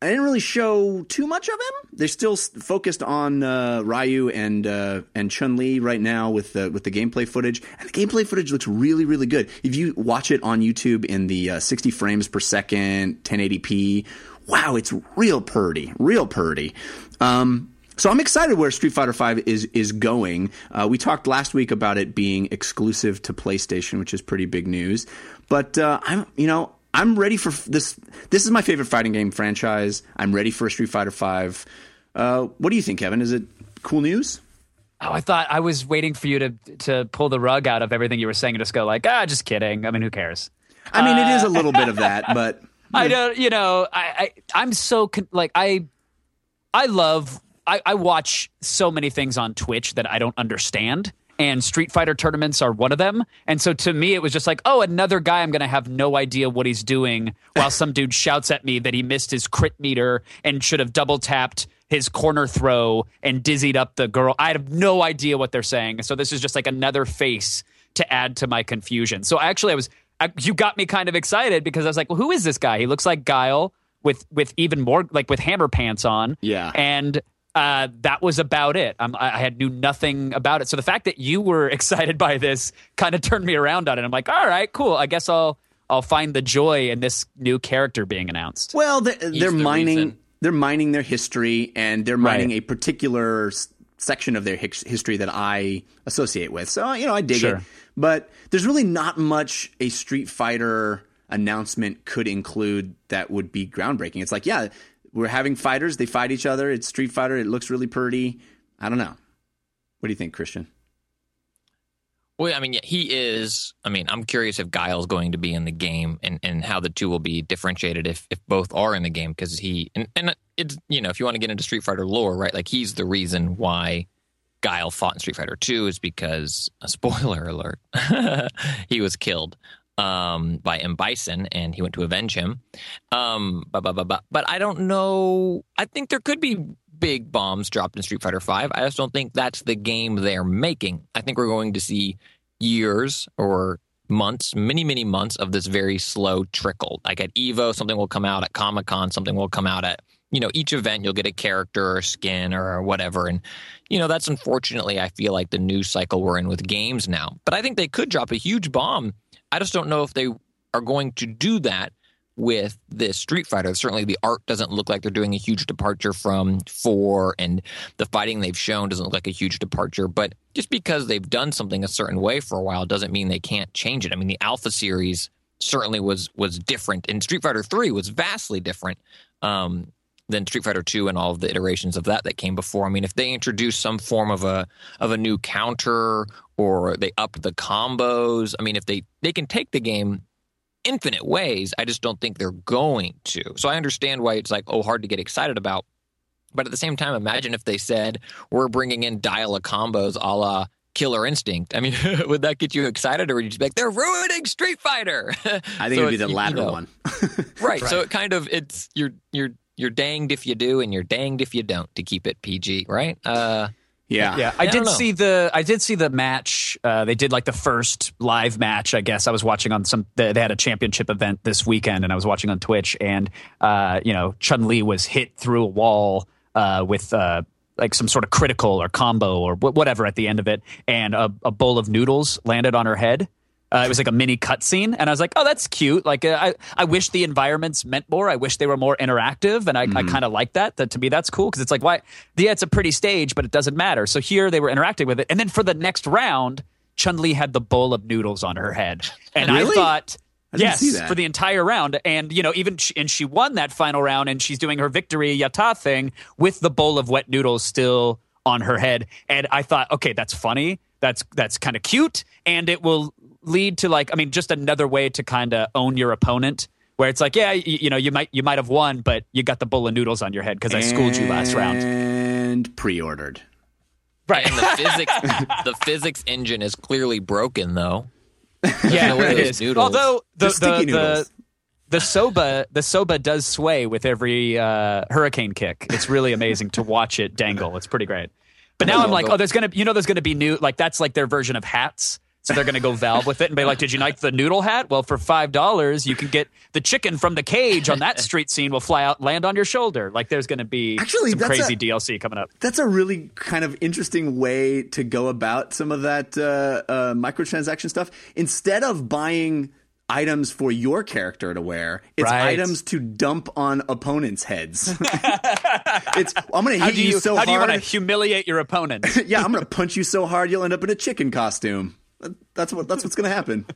I didn't really show too much of him. They're still focused on uh, Ryu and uh, and Chun Li right now with the with the gameplay footage, and the gameplay footage looks really really good. If you watch it on YouTube in the uh, 60 frames per second, 1080p, wow, it's real purdy, real purdy. Um, so I'm excited where Street Fighter V is is going. Uh, we talked last week about it being exclusive to PlayStation, which is pretty big news. But uh, I'm you know I'm ready for this. This is my favorite fighting game franchise. I'm ready for Street Fighter Five. Uh, what do you think, Kevin? Is it cool news? Oh, I thought I was waiting for you to to pull the rug out of everything you were saying and just go like, ah, just kidding. I mean, who cares? I mean, it is a little bit of that, but I don't, you know, I, I I'm so con- like I I love I, I watch so many things on Twitch that I don't understand. And Street Fighter tournaments are one of them. And so to me, it was just like, oh, another guy I'm going to have no idea what he's doing while some dude shouts at me that he missed his crit meter and should have double tapped his corner throw and dizzied up the girl. I have no idea what they're saying. So this is just like another face to add to my confusion. So actually, I was I, you got me kind of excited because I was like, well, who is this guy? He looks like Guile with with even more like with hammer pants on. Yeah. and. Uh, that was about it. Um, I, I had knew nothing about it. So the fact that you were excited by this kind of turned me around on it. I'm like, all right, cool. I guess I'll I'll find the joy in this new character being announced. Well, they're, they're the mining. reason. They're mining their history, and they're mining Right. a particular s- section of their his- history that I associate with. So you know, I dig Sure. it. But there's really not much a Street Fighter announcement could include that would be groundbreaking. It's like, yeah, we're having fighters. They fight each other. It's Street Fighter. It looks really pretty. I don't know. What do you think, Christian? Well, I mean, he is. I mean, I'm curious if Guile's going to be in the game and, and how the two will be differentiated if, if both are in the game because he and, and it's you know if you want to get into Street Fighter lore, right? Like he's the reason why Guile fought in Street Fighter Two is because uh, a spoiler alert, he was killed um, by M Bison and he went to avenge him. Um, but, but, but, but, I don't know. I think there could be big bombs dropped in Street Fighter Five. I just don't think that's the game they're making. I think we're going to see years or months, many, many months of this very slow trickle. Like at Evo, something will come out. At Comic Con, something will come out. At you know, each event you'll get a character or skin or whatever. And you know, that's unfortunately, I feel like the news cycle we're in with games now. But I think they could drop a huge bomb. I just don't know if they are going to do that with this Street Fighter. Certainly, the art doesn't look like they're doing a huge departure from four, and the fighting they've shown doesn't look like a huge departure. But just because they've done something a certain way for a while doesn't mean they can't change it. I mean, the Alpha series certainly was was different, and Street Fighter Three was vastly different. Um, than Street Fighter 2 and all of the iterations of that that came before. I mean, if they introduce some form of a of a new counter or they upped the combos, I mean, if they they can take the game infinite ways, I just don't think they're going to. So I understand why it's like oh hard to get excited about. But at the same time, imagine if they said we're bringing in dial of combos a la Killer Instinct. I mean, would that get you excited, or would you just be like, "They're ruining Street Fighter"? I think So it'd be the you- you latter know, one. right. So it kind of it's you're you're you're danged if you do, and you're danged if you don't. To keep it PG, right? Uh, Yeah. Yeah, I, I did see the I did see the match. Uh, they did like the first live match. I guess I was watching on some. They, they had a championship event this weekend, and I was watching on Twitch. And uh, you know, Chun Li was hit through a wall uh, with. Uh, like some sort of critical or combo or wh- whatever at the end of it, and a, a bowl of noodles landed on her head. Uh, it was like a mini cutscene, and I was like, "Oh, that's cute." Like, uh, I I wish the environments meant more. I wish they were more interactive, and I, I kind of like that. That to me, that's cool because it's like, why? Yeah, it's a pretty stage, but it doesn't matter. So here they were interacting with it, and then for the next round, Chun Li had the bowl of noodles on her head, and I thought. I yes, for the entire round, and you know, even sh- and she won that final round, and she's doing her victory yata thing with the bowl of wet noodles still on her head, and I thought, okay, that's funny, that's that's kind of cute, and it will lead to like, I mean, just another way to kind of own your opponent, where it's like, yeah, you, you know, you might you might have won, but you got the bowl of noodles on your head because I schooled you last round, And pre-ordered. right? and the physics, the physics engine is clearly broken, though. yeah, no way it those is. noodles- Although the The sticky the, noodles. the the soba the soba does sway with every uh, hurricane kick. It's really amazing to watch it dangle. It's pretty great. But now I'm like, oh, there's gonna you know there's gonna be new like that's like their version of hats. So they're gonna go Valve with it and be like, did you like the noodle hat? Well, for five dollars, you can get the chicken from the cage on that street scene will fly out, land on your shoulder. Like there's gonna be Actually, some crazy a- DLC coming up. That's a really kind of interesting way to go about some of that uh, uh, microtransaction stuff. Instead of buying items for your character to wear, it's Right. items to dump on opponents' heads. it's I'm going to How hit you, you so how do you want to humiliate your opponent? yeah, I'm going to punch you so hard you'll end up in a chicken costume. That's what that's what's going to happen.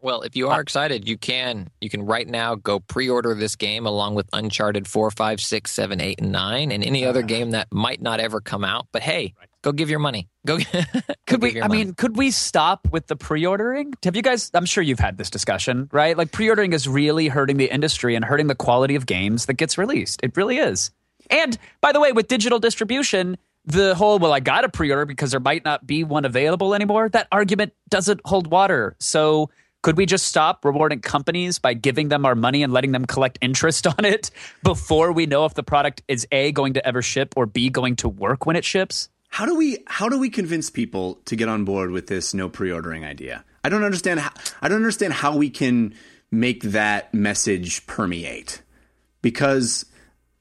Well, if you are excited, you can you can right now go pre-order this game along with Uncharted 4, 5, 6, 7, 8, and 9, and any other game that might not ever come out. But hey, Go give your money. Go. go Could give we? your I money. mean, could we stop with the pre-ordering? Have you guys? I'm sure you've had this discussion, right? Like pre-ordering is really hurting the industry and hurting the quality of games that gets released. It really is. And by the way, with digital distribution, the whole well, I got to pre-order because there might not be one available anymore. That argument doesn't hold water. So. Could we just stop rewarding companies by giving them our money and letting them collect interest on it before we know if the product is A, going to ever ship or B, going to work when it ships? How do we how do we convince people to get on board with this no pre-ordering idea? I don't understand how I don't understand how we can make that message permeate. Because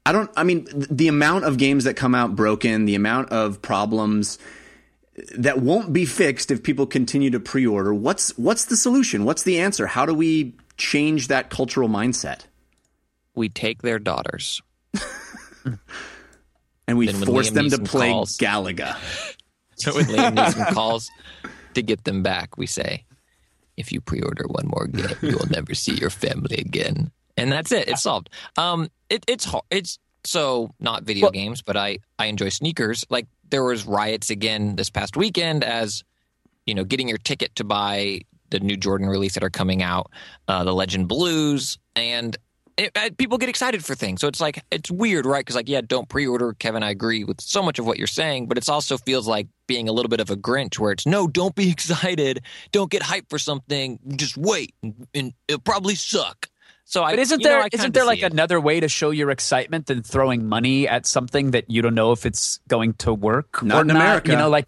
I don't I mean the amount of games that come out broken, the amount of problems that won't be fixed if people continue to pre-order. What's what's the solution? What's the answer? How do we change that cultural mindset? we take their daughters. And we force Liam them to play calls- Galaga. So when Liam Neeson calls to get them back, we say, "If you pre-order one more game, you will never see your family again." And that's it. It's solved. Um, it, it's hard. It's so not video Well- games, but I I enjoy sneakers. Like there was riots again this past weekend as you know getting your ticket to buy the new Jordan release that are coming out, uh, the Legend Blues, and it, uh, people get excited for things. So it's like it's weird, right? Because like, yeah, don't pre-order. Kevin, I agree with so much of what you're saying, but it also feels like being a little bit of a Grinch, where it's no, don't be excited, don't get hyped for something, just wait, and, and it'll probably suck. So I, But isn't you know, there I kinda not there like it. another way to show your excitement than throwing money at something that you don't know if it's going to work Not or in not? America. You know, like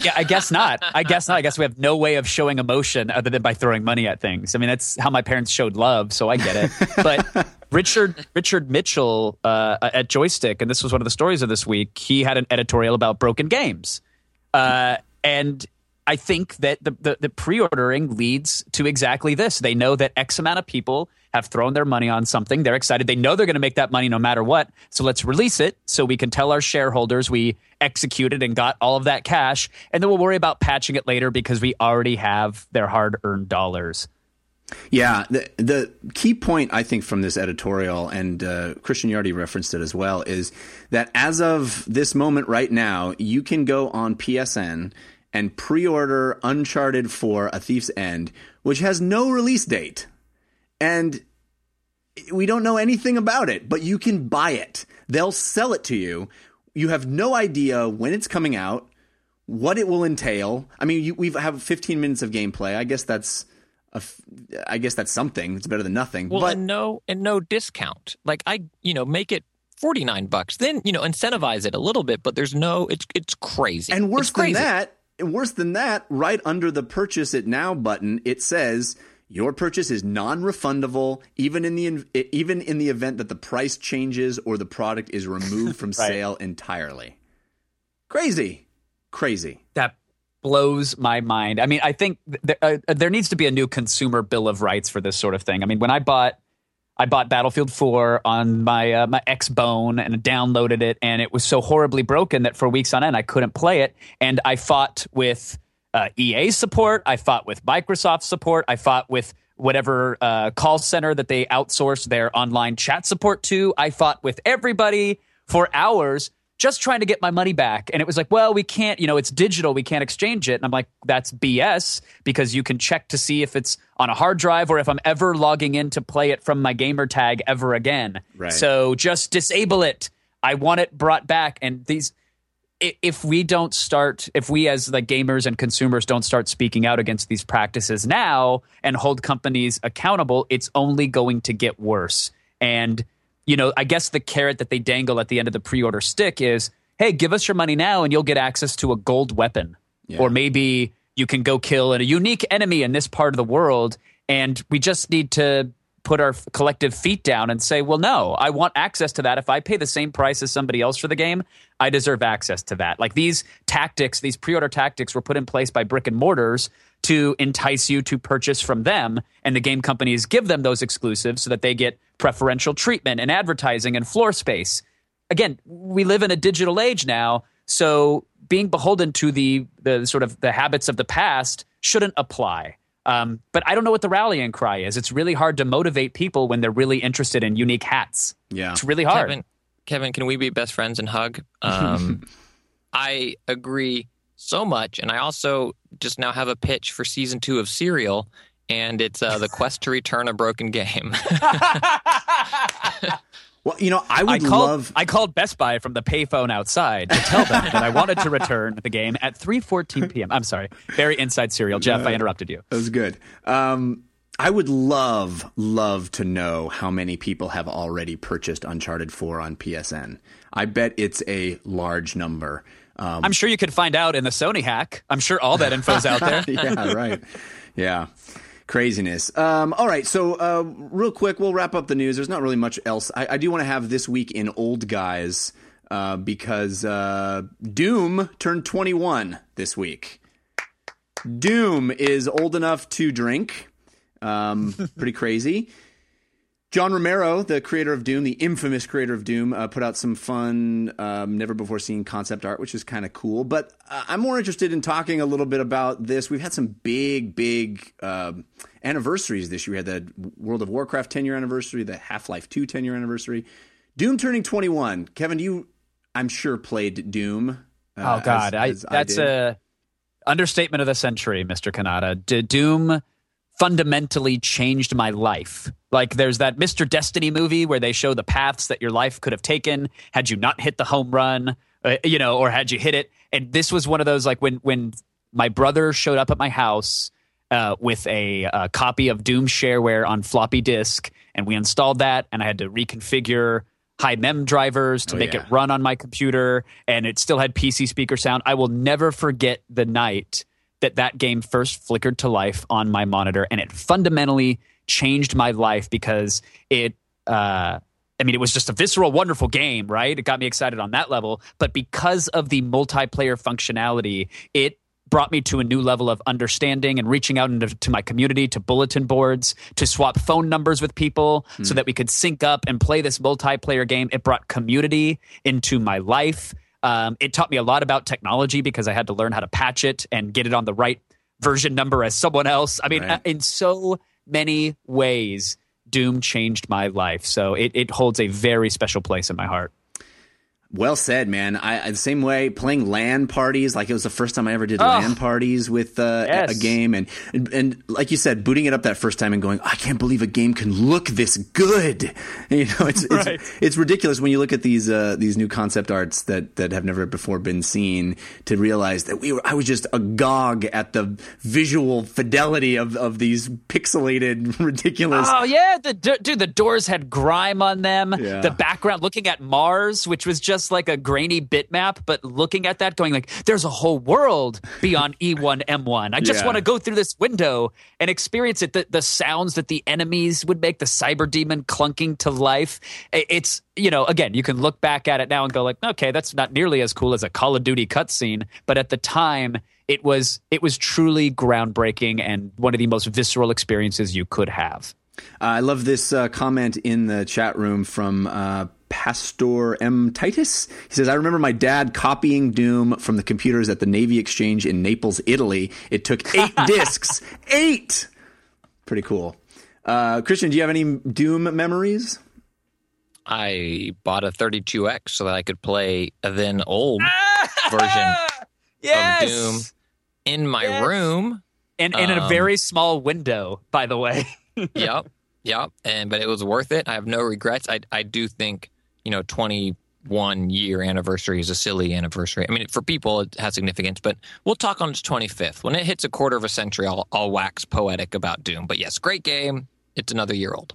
yeah, I guess not. I guess not. I guess we have no way of showing emotion other than by throwing money at things. I mean, that's how my parents showed love, so I get it. But Richard Richard Mitchell uh, at Joystiq, and this was one of the stories of this week. He had an editorial about broken games, uh, and I think that the, the, the pre-ordering leads to exactly this. They know that X amount of people have thrown their money on something. They're excited. They know they're going to make that money no matter what. So let's release it so we can tell our shareholders we executed and got all of that cash, and then we'll worry about patching it later because we already have their hard-earned dollars. Yeah, the the key point I think from this editorial, and uh, Christian Yardy referenced it as well, is that as of this moment right now, you can go on PSN and pre-order Uncharted 4: A Thief's End, which has no release date, and we don't know anything about it, but you can buy it. They'll sell it to you. You have no idea when it's coming out, what it will entail. I mean, you, we have 15 minutes of gameplay. I guess that's a I guess that's something. It's better than nothing. Well, but and no, and no discount. Like I, you know, make it forty nine bucks. Then you know, incentivize it a little bit. But there's no, it's it's crazy. and worse It's crazy. than that, and worse than that, right under the purchase it now button, it says your purchase is non-refundable even in the even in the event that the price changes or the product is removed from Right. sale entirely. Crazy. Crazy. that blows my mind. I mean, I think th- uh, there needs to be a new consumer bill of rights for this sort of thing. I mean, when I bought I bought Battlefield 4 on my uh, my Xbone and downloaded it, and it was so horribly broken that for weeks on end I couldn't play it. And I fought with uh, EA support, I fought with Microsoft support, I fought with whatever uh, call center that they outsourced their online chat support to. I fought with everybody for hours just trying to get my money back. And it was like, well, we can't, you know, it's digital. We can't exchange it. And I'm like, that's BS because you can check to see if it's on a hard drive or if I'm ever logging in to play it from my gamer tag ever again. Right. So just disable it. I want it brought back. And these, if we don't start, if we as the gamers and consumers don't start speaking out against these practices now and hold companies accountable, it's only going to get worse. And you know, I guess the carrot that they dangle at the end of the pre-order stick is, "Hey, give us your money now, and you'll get access to a gold weapon, or maybe you can go kill a unique enemy in this part of the world." And we just need to put our collective feet down and say, "Well, no, I want access to that. If I pay the same price as somebody else for the game, I deserve access to that." Like these tactics, these pre-order tactics, were put in place by brick and mortars to entice you to purchase from them and the game companies give them those exclusives so that they get preferential treatment and advertising and floor space again we live in a digital age now so being beholden to the the sort of the habits of the past shouldn't apply um, but i don't know what the rallying cry is it's really hard to motivate people when they're really interested in unique hats Yeah. it's really hard Kevin, Kevin, can we be best friends and hug? Um, I agree so much, and I also just now have a pitch for season two of Serial, and it's uh, the quest to return a broken game. Well, you know, I I would called, love. I called Best Buy from the payphone outside to tell them that I wanted to return the game at 3:14 p.m. I'm sorry, very inside serial. Jeff, I interrupted you. That was good. Um, I would love, love to know how many people have already purchased Uncharted 4 on PSN. I bet it's a large number. Um, I'm sure you could find out in the Sony hack. I'm sure all that info's out there. yeah, right. Yeah. Craziness. Um, all right, so uh, real quick, we'll wrap up the news. There's not really much else. I, I do want to have this week in old guys uh, because uh, Doom turned 21 this week. Doom is old enough to drink. Um, pretty crazy. John Romero, the creator of Doom, the infamous creator of Doom, uh, put out some fun, um, never before seen concept art, which is kind of cool. But uh, I'm more interested in talking a little bit about this. We've had some big, big um anniversaries this year. We had the World of Warcraft 10 year anniversary, the Half Life 2 10 year anniversary, Doom turning 21. Kevin, you, I'm sure, played Doom. uh, Oh God, as- as I, that's did. a understatement of the century, Mr. Cannata. D- Doom fundamentally changed my life. Like there's that Mr. Destiny movie where they show the paths that your life could have taken had you not hit the home run, uh, you know, or had you hit it. And this was one of those like when when my brother showed up at my house uh, with a, uh copy of Doom shareware on floppy disk, and we installed that, and I had to reconfigure high mem drivers to Oh, make yeah. it run on my computer, and it still had PC speaker sound. I will never forget the night that that game first flickered to life on my monitor, and it fundamentally changed my life because it. Uh, I mean, it was just a visceral, wonderful game, right? It got me excited on that level. But because of the multiplayer functionality, it brought me to a new level of understanding and reaching out into to my community, to bulletin boards, to swap phone numbers with people so that we could sync up and play this multiplayer game. It brought community into my life. Um, it taught me a lot about technology because I had to learn how to patch it and get it on the right version number as someone else. I mean, Right. uh, in so many ways, Doom changed my life. So it, it holds a very special place in my heart. Well said, man. I, I the same way playing LAN parties. Like it was the first time I ever did Oh. LAN parties with uh, a- a game, and, and and like you said, booting it up that first time and going, I can't believe a game can look this good. You know, it's it's, Right. it's ridiculous when you look at these uh, these new concept arts that that have never before been seen to realize that we were. I was just agog at the visual fidelity of of these pixelated, ridiculous. Oh yeah, the dude, the doors had grime on them. Yeah. The background, looking at Mars, which was just like a grainy bitmap, but looking at that, going like, "There's a whole world beyond E1 M1. I just Yeah. want to go through this window and experience it." The, the sounds that the enemies would make, the cyber demon clunking to life. It's you know, again, you can look back at it now and go like, "Okay, that's not nearly as cool as a Call of Duty cutscene," but at the time. It was it was truly groundbreaking and one of the most visceral experiences you could have. I love this uh, comment in the chat room from uh, Pastor M. Titus. He says, I remember my dad copying Doom from the computers at the Navy Exchange in Naples, Italy. It took eight discs. Eight! Pretty cool. Uh, Christian, do you have any Doom memories? I bought a 32X so that I could play a then old version Yes. of Doom in my Yes. room. And, and in a Um, very small window, by the way. yep, yep. And but it was worth it. I have no regrets. I I do think you know 21 year anniversary is a silly anniversary. I mean, for people it has significance, but we'll talk on its 25th when it hits a quarter of a century. I'll I'll wax poetic about Doom. But yes, great game. It's another year old.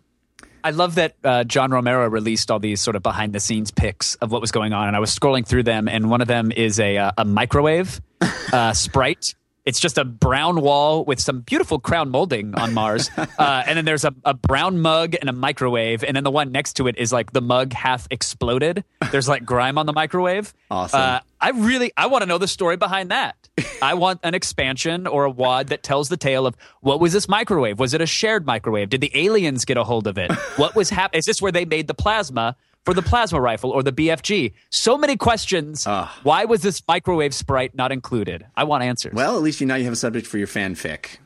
I love that uh, John Romero released all these sort of behind the scenes pics of what was going on, and I was scrolling through them, and one of them is a uh, a microwave uh, sprite. It's just a brown wall with some beautiful crown molding on Mars, uh, and then there's a, a brown mug and a microwave, and then the one next to it is like the mug half exploded. There's like grime on the microwave. Awesome. Uh, I really I want to know the story behind that. I want an expansion or a wad that tells the tale of what was this microwave? Was it a shared microwave? Did the aliens get a hold of it? What was happening? Is this where they made the plasma for the plasma rifle or the BFG? So many questions. Why was this microwave sprite not included? I want answers. Well, at least you now you have a subject for your fanfic.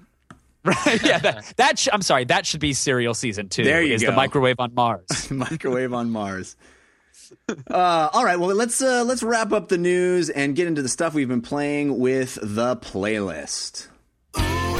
Right? Yeah, that, that sh- I'm sorry, that should be serial season two. There you is go. the microwave on Mars. Microwave on Mars. Uh, all right, well let's uh, let's wrap up the news and get into the stuff we've been playing with the playlist. Ooh,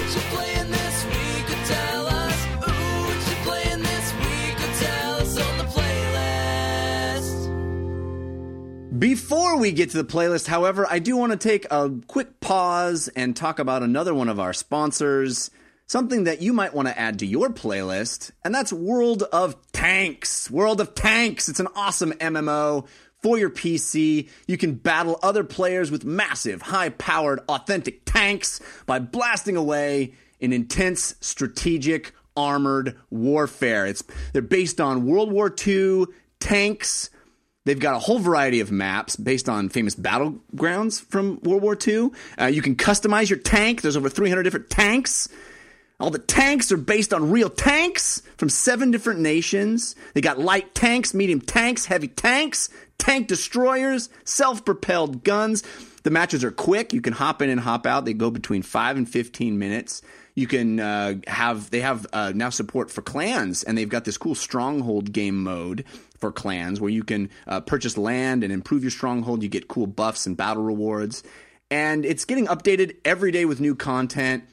Before we get to the playlist, however, I do want to take a quick pause and talk about another one of our sponsors, something that you might want to add to your playlist, and that's World of Tanks. World of Tanks. It's an awesome MMO for your PC. You can battle other players with massive, high-powered, authentic tanks by blasting away in intense, strategic, armored warfare. It's they're based on World War II tanks. They've got a whole variety of maps based on famous battlegrounds from World War II. Uh, you can customize your tank. There's over 300 different tanks. All the tanks are based on real tanks from seven different nations. They got light tanks, medium tanks, heavy tanks, tank destroyers, self propelled guns. The matches are quick. You can hop in and hop out. They go between 5 and 15 minutes. You can uh, have, they have uh, now support for clans, and they've got this cool stronghold game mode for clans where you can uh, purchase land and improve your stronghold. You get cool buffs and battle rewards. And it's getting updated every day with new content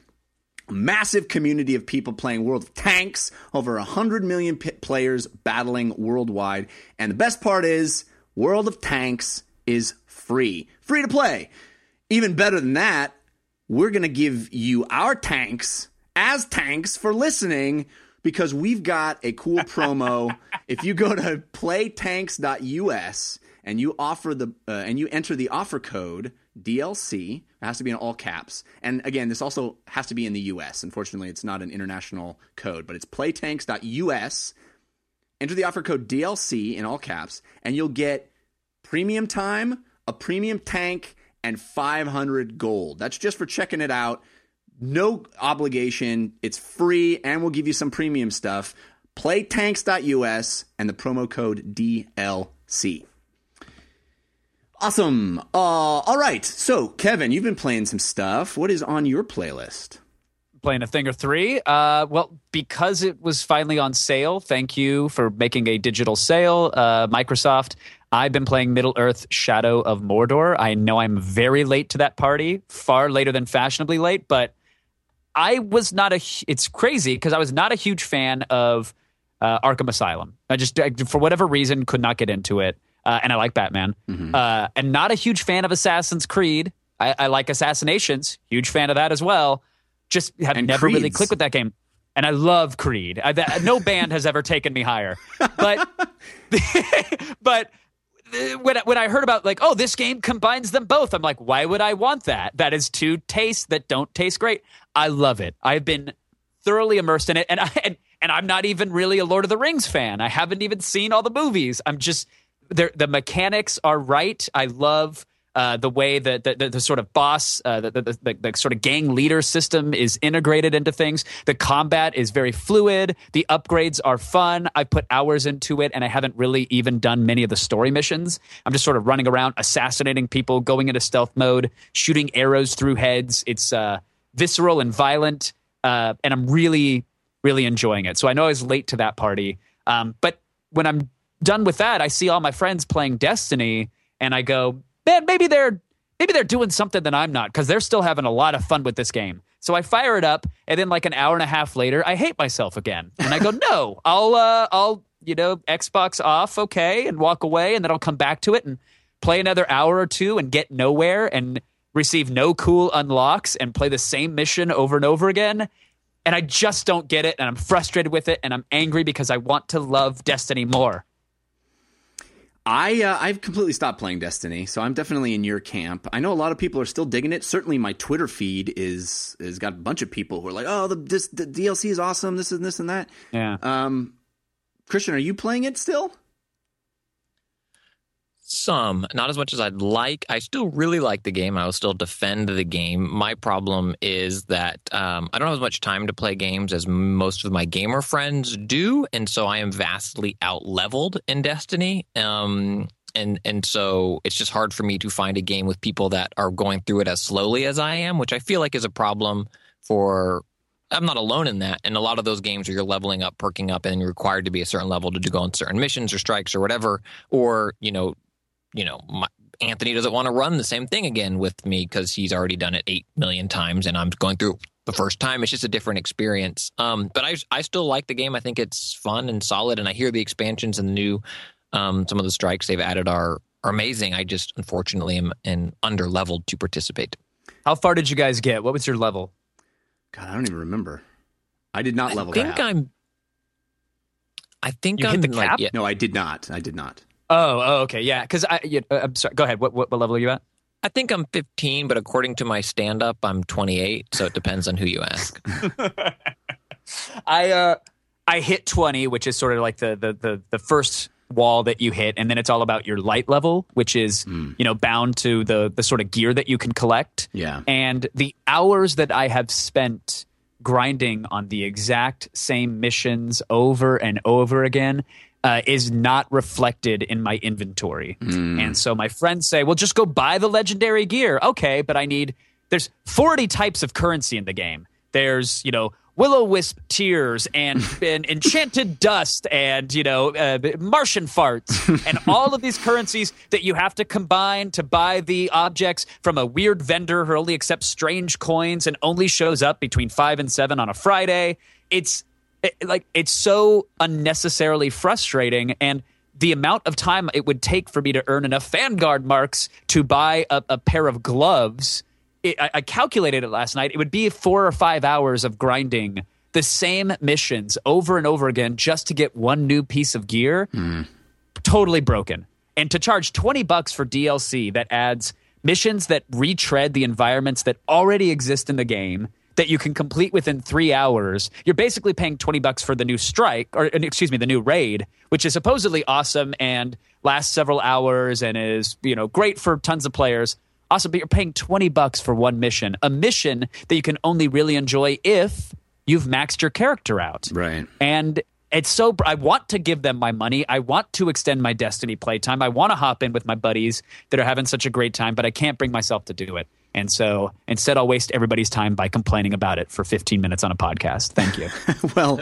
massive community of people playing World of Tanks, over 100 million p- players battling worldwide. And the best part is, World of Tanks is free. Free to play. Even better than that, we're going to give you our tanks as tanks for listening because we've got a cool promo. if you go to playtanks.us and you offer the uh, and you enter the offer code DLC, it has to be in all caps. And again, this also has to be in the US. Unfortunately, it's not an international code, but it's playtanks.us. Enter the offer code DLC in all caps and you'll get premium time, a premium tank and 500 gold. That's just for checking it out. No obligation. It's free and we'll give you some premium stuff. Play Playtanks.us and the promo code DLC. Awesome. Uh, all right. So, Kevin, you've been playing some stuff. What is on your playlist? playing a thing or three. Uh, well, because it was finally on sale, thank you for making a digital sale, uh, Microsoft. I've been playing Middle Earth Shadow of Mordor. I know I'm very late to that party, far later than fashionably late, but I was not a. It's crazy because I was not a huge fan of uh, Arkham Asylum. I just, I, for whatever reason, could not get into it. Uh, and I like Batman. Uh, and not a huge fan of Assassin's Creed. I, I like Assassinations. Huge fan of that as well. Just have And never really clicked with that game. And I love Creed. I, no band has ever taken me higher. But, but when when I heard about like, oh, this game combines them both, I'm like, why would I want that? That is two tastes that don't taste great. I love it. I've been thoroughly immersed in it, and I and, and I'm not even really a Lord of the Rings fan. I haven't even seen all the movies. I'm just the mechanics are right. I love. Uh, the way that the, the, the sort of boss, uh, the, the, the, sort of gang leader system is integrated into things. The combat is very fluid. The upgrades are fun. I put hours into it, and I haven't really even done many of the story missions. I'm just sort of running around, assassinating people, going into stealth mode, shooting arrows through heads. It's uh, visceral and violent, uh, and I'm really, really enjoying it. So I know I was late to that party, um, but when I'm done with that, I see all my friends playing Destiny, and I go, man, maybe they're maybe they're doing something that I'm not because they're still having a lot of fun with this game. So I fire it up, and then like an hour and a half later, I hate myself again, and I go, no, I'll uh, I'll you know Xbox off, okay, and walk away, and then I'll come back to it and play another hour or two and get nowhere and receive no cool unlocks and play the same mission over and over again. And I just don't get it, and I'm frustrated with it, and I'm angry because I want to love Destiny more. I uh, I've completely stopped playing Destiny, so I'm definitely in your camp. I know a lot of people are still digging it. Certainly, my Twitter feed is is got a bunch of people who are like, "Oh, the this, the DLC is awesome. This and this and that." Yeah. Um, Christian, are you playing it still? Some, not as much as I'd like. I still really like the game. I will still defend the game. My problem is that um, I don't have as much time to play games as most of my gamer friends do, and so I am vastly out leveled in Destiny. Um, and and so it's just hard for me to find a game with people that are going through it as slowly as I am, which I feel like is a problem for I'm not alone in that. And a lot of those games where you're leveling up, perking up, and you're required to be a certain level to go on certain missions or strikes or whatever, or you know, you know, my, Anthony doesn't want to run the same thing again with me because he's already done it eight million times, and I'm going through the first time. It's just a different experience. Um, but I I still like the game. I think it's fun and solid, and I hear the expansions and the new um, some of the strikes they've added are are amazing. I just unfortunately am, am under leveled to participate. How far did you guys get? What was your level? God, I don't even remember. I did not level up. I think. I'm. I think You I'm hit the like cap? yeah, No, I did not. I did not. Oh, oh okay, yeah. Because I, yeah, uh, I'm sorry. Go ahead. What, what what level are you at? I think I'm 15, but according to my stand up, I'm 28. So it depends on who you ask. I uh I hit 20, which is sort of like the the the, the first wall that you hit and then it's all about your light level which is you know bound to the the sort of gear that you can collect Yeah. and the hours that i have spent grinding on the exact same missions over and over again uh, is not reflected in my inventory. And so my friends say well just go buy the legendary gear. Okay but i need there's 40 types of currency in the game. There's you know willow wisp tears and, and enchanted dust and you know uh, martian farts and all of these currencies that you have to combine to buy the objects from a weird vendor who only accepts strange coins and only shows up between 5 and 7 on a friday. It's it, like it's so unnecessarily frustrating and the amount of time it would take for me to earn enough vanguard marks to buy a, a pair of gloves it, I, I calculated it last night it would be four or five hours of grinding the same missions over and over again just to get one new piece of gear hmm. totally broken. And to charge 20 bucks for DLC that adds missions that retread the environments that already exist in the game that you can complete within 3 hours, you're basically paying 20 bucks for the new strike or excuse me, the new raid, which is supposedly awesome and lasts several hours and is, you know, great for tons of players. Awesome, but you're paying 20 bucks for one mission, a mission that you can only really enjoy if you've maxed your character out. Right. And it's so I want to give them my money. I want to extend my Destiny playtime. I want to hop in with my buddies that are having such a great time, but I can't bring myself to do it. And so instead, I'll waste everybody's time by complaining about it for 15 minutes on a podcast. Thank you. well,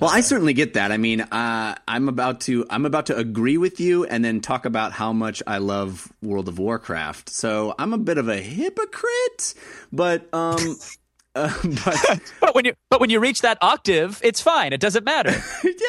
well, I certainly get that. I mean, uh, I'm about to I'm about to agree with you, and then talk about how much I love World of Warcraft. So I'm a bit of a hypocrite, but um, uh, but but when you but when you reach that octave, it's fine. It doesn't matter. yeah,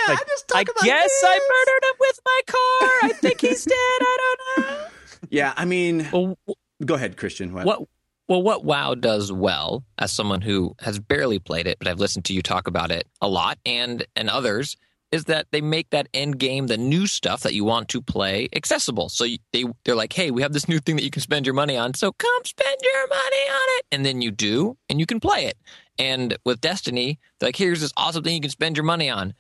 I just talk I about guess this. I murdered him with my car. I think he's dead. I don't know. Yeah, I mean, Well, go ahead, Christian. What? what well what WoW does well, as someone who has barely played it, but I've listened to you talk about it a lot and and others, is that they make that end game, the new stuff that you want to play, accessible. So they they're like, hey, we have this new thing that you can spend your money on, so come spend your money on it, and then you do, and you can play it. And with Destiny, like, here's this awesome thing you can spend your money on.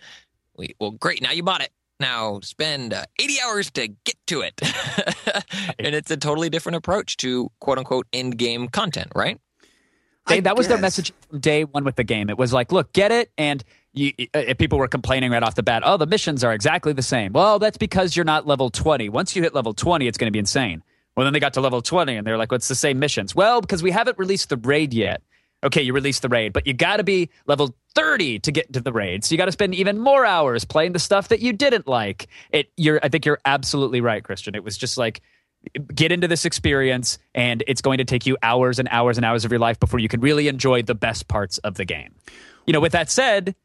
We, well, great, now you bought it. Now spend uh, 80 hours to get to it. and it's a totally different approach to quote unquote end game content, right? They, I that was their message from day one with the game. It was like, look, get it, and you, uh, people were complaining right off the bat. Oh, the missions are exactly the same. Well, that's because you're not level twenty. Once you hit level twenty, it's going to be insane. Well, then they got to level twenty, and they're like, "What's the same missions?" Well, because we haven't released the raid yet. Okay, you release the raid, but you got to be level 30 to get to the raid. So you got to spend even more hours playing the stuff that you didn't like. It you're I think you're absolutely right, Christian. It was just like get into this experience and it's going to take you hours and hours and hours of your life before you can really enjoy the best parts of the game. You know, with that said,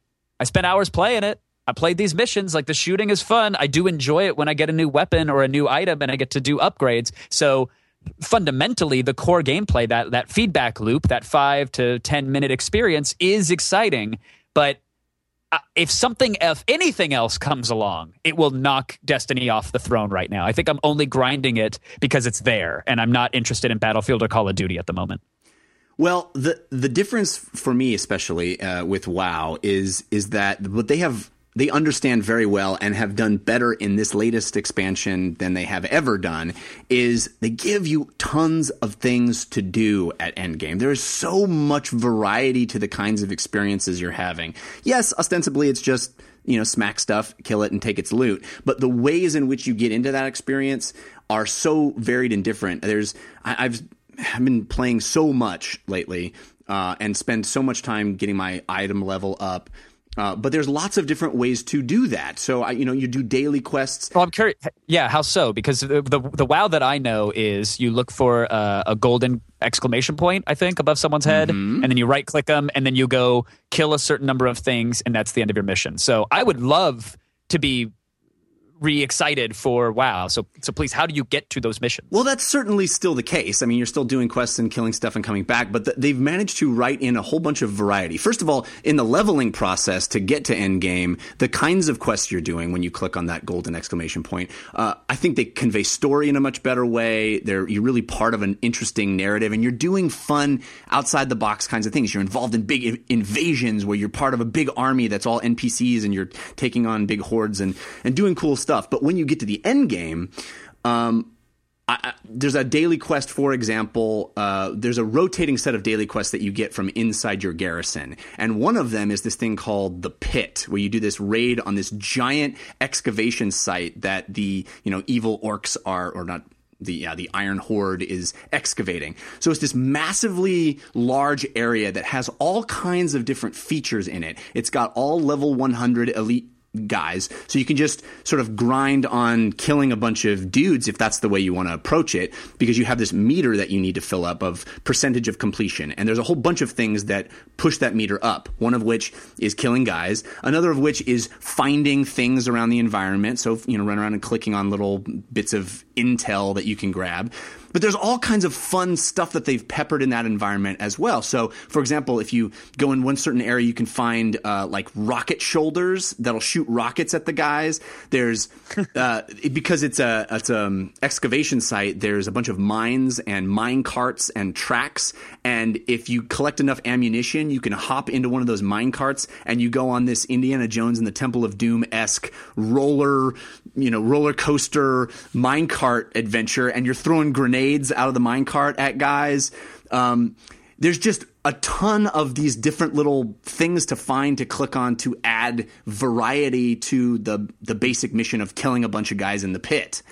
I spent hours playing it. I played these missions. Like the shooting is fun. I do enjoy it when I get a new weapon or a new item and I get to do upgrades. So fundamentally, the core gameplay, that that feedback loop, that five to ten minute experience is exciting. But uh, if something, if anything else comes along, it will knock Destiny off the throne right now. I think I'm only grinding it because it's there, and I'm not interested in Battlefield or Call of Duty at the moment. Well, the the difference for me, especially uh, with WoW, is is that what they have they understand very well and have done better in this latest expansion than they have ever done is they give you tons of things to do at endgame. There is so much variety to the kinds of experiences you're having. Yes, ostensibly it's just you know, smack stuff, kill it, and take its loot. But the ways in which you get into that experience are so varied and different. There's, I, I've, I've been playing so much lately uh, and spend so much time getting my item level up. Uh, but there's lots of different ways to do that. So I, you know, you do daily quests. Well, I'm curious. Yeah, how so? Because the the, the WoW that I know is you look for uh, a golden exclamation point, I think, above someone's head, Mm-hmm. and then you right click them, and then you go kill a certain number of things, and that's the end of your mission. So I would love to be re-excited for WoW. So so please, how do you get to those missions? Well, that's certainly still the case. I mean, you're still doing quests and killing stuff and coming back, but th- they've managed to write in a whole bunch of variety. First of all, in the leveling process to get to endgame, the kinds of quests you're doing when you click on that golden exclamation point, uh, I think they convey story in a much better way. They're you're really part of an interesting narrative, and you're doing fun outside the box kinds of things. You're involved in big i- invasions where you're part of a big army that's all NPCs, and you're taking on big hordes and and doing cool stuff. But when you get to the end game, um, I, I- there's a daily quest, for example. Uh, there's a rotating set of daily quests that you get from inside your garrison, and one of them is this thing called the Pit, where you do this raid on this giant excavation site that the you know evil orcs are, or not. The yeah, the Iron Horde is excavating. So it's this massively large area that has all kinds of different features in it. It's got all level 100 elite guys. So you can just sort of grind on killing a bunch of dudes if that's the way you want to approach it, because you have this meter that you need to fill up of percentage of completion. And there's a whole bunch of things that push that meter up. One of which is killing guys. Another of which is finding things around the environment. So, you know, run around and clicking on little bits of intel that you can grab. But there's all kinds of fun stuff that they've peppered in that environment as well. So, for example, if you go in one certain area, you can find uh, like rocket shoulders that'll shoot rockets at the guys. There's uh, because it's a it's a um, excavation site. There's a bunch of mines and mine carts and tracks. And if you collect enough ammunition, you can hop into one of those mine carts and you go on this Indiana Jones and the Temple of Doom esque roller, you know, roller coaster mine cart adventure, and you're throwing grenades out of the mine cart at guys. Um, there's just a ton of these different little things to find to click on to add variety to the the basic mission of killing a bunch of guys in the pit.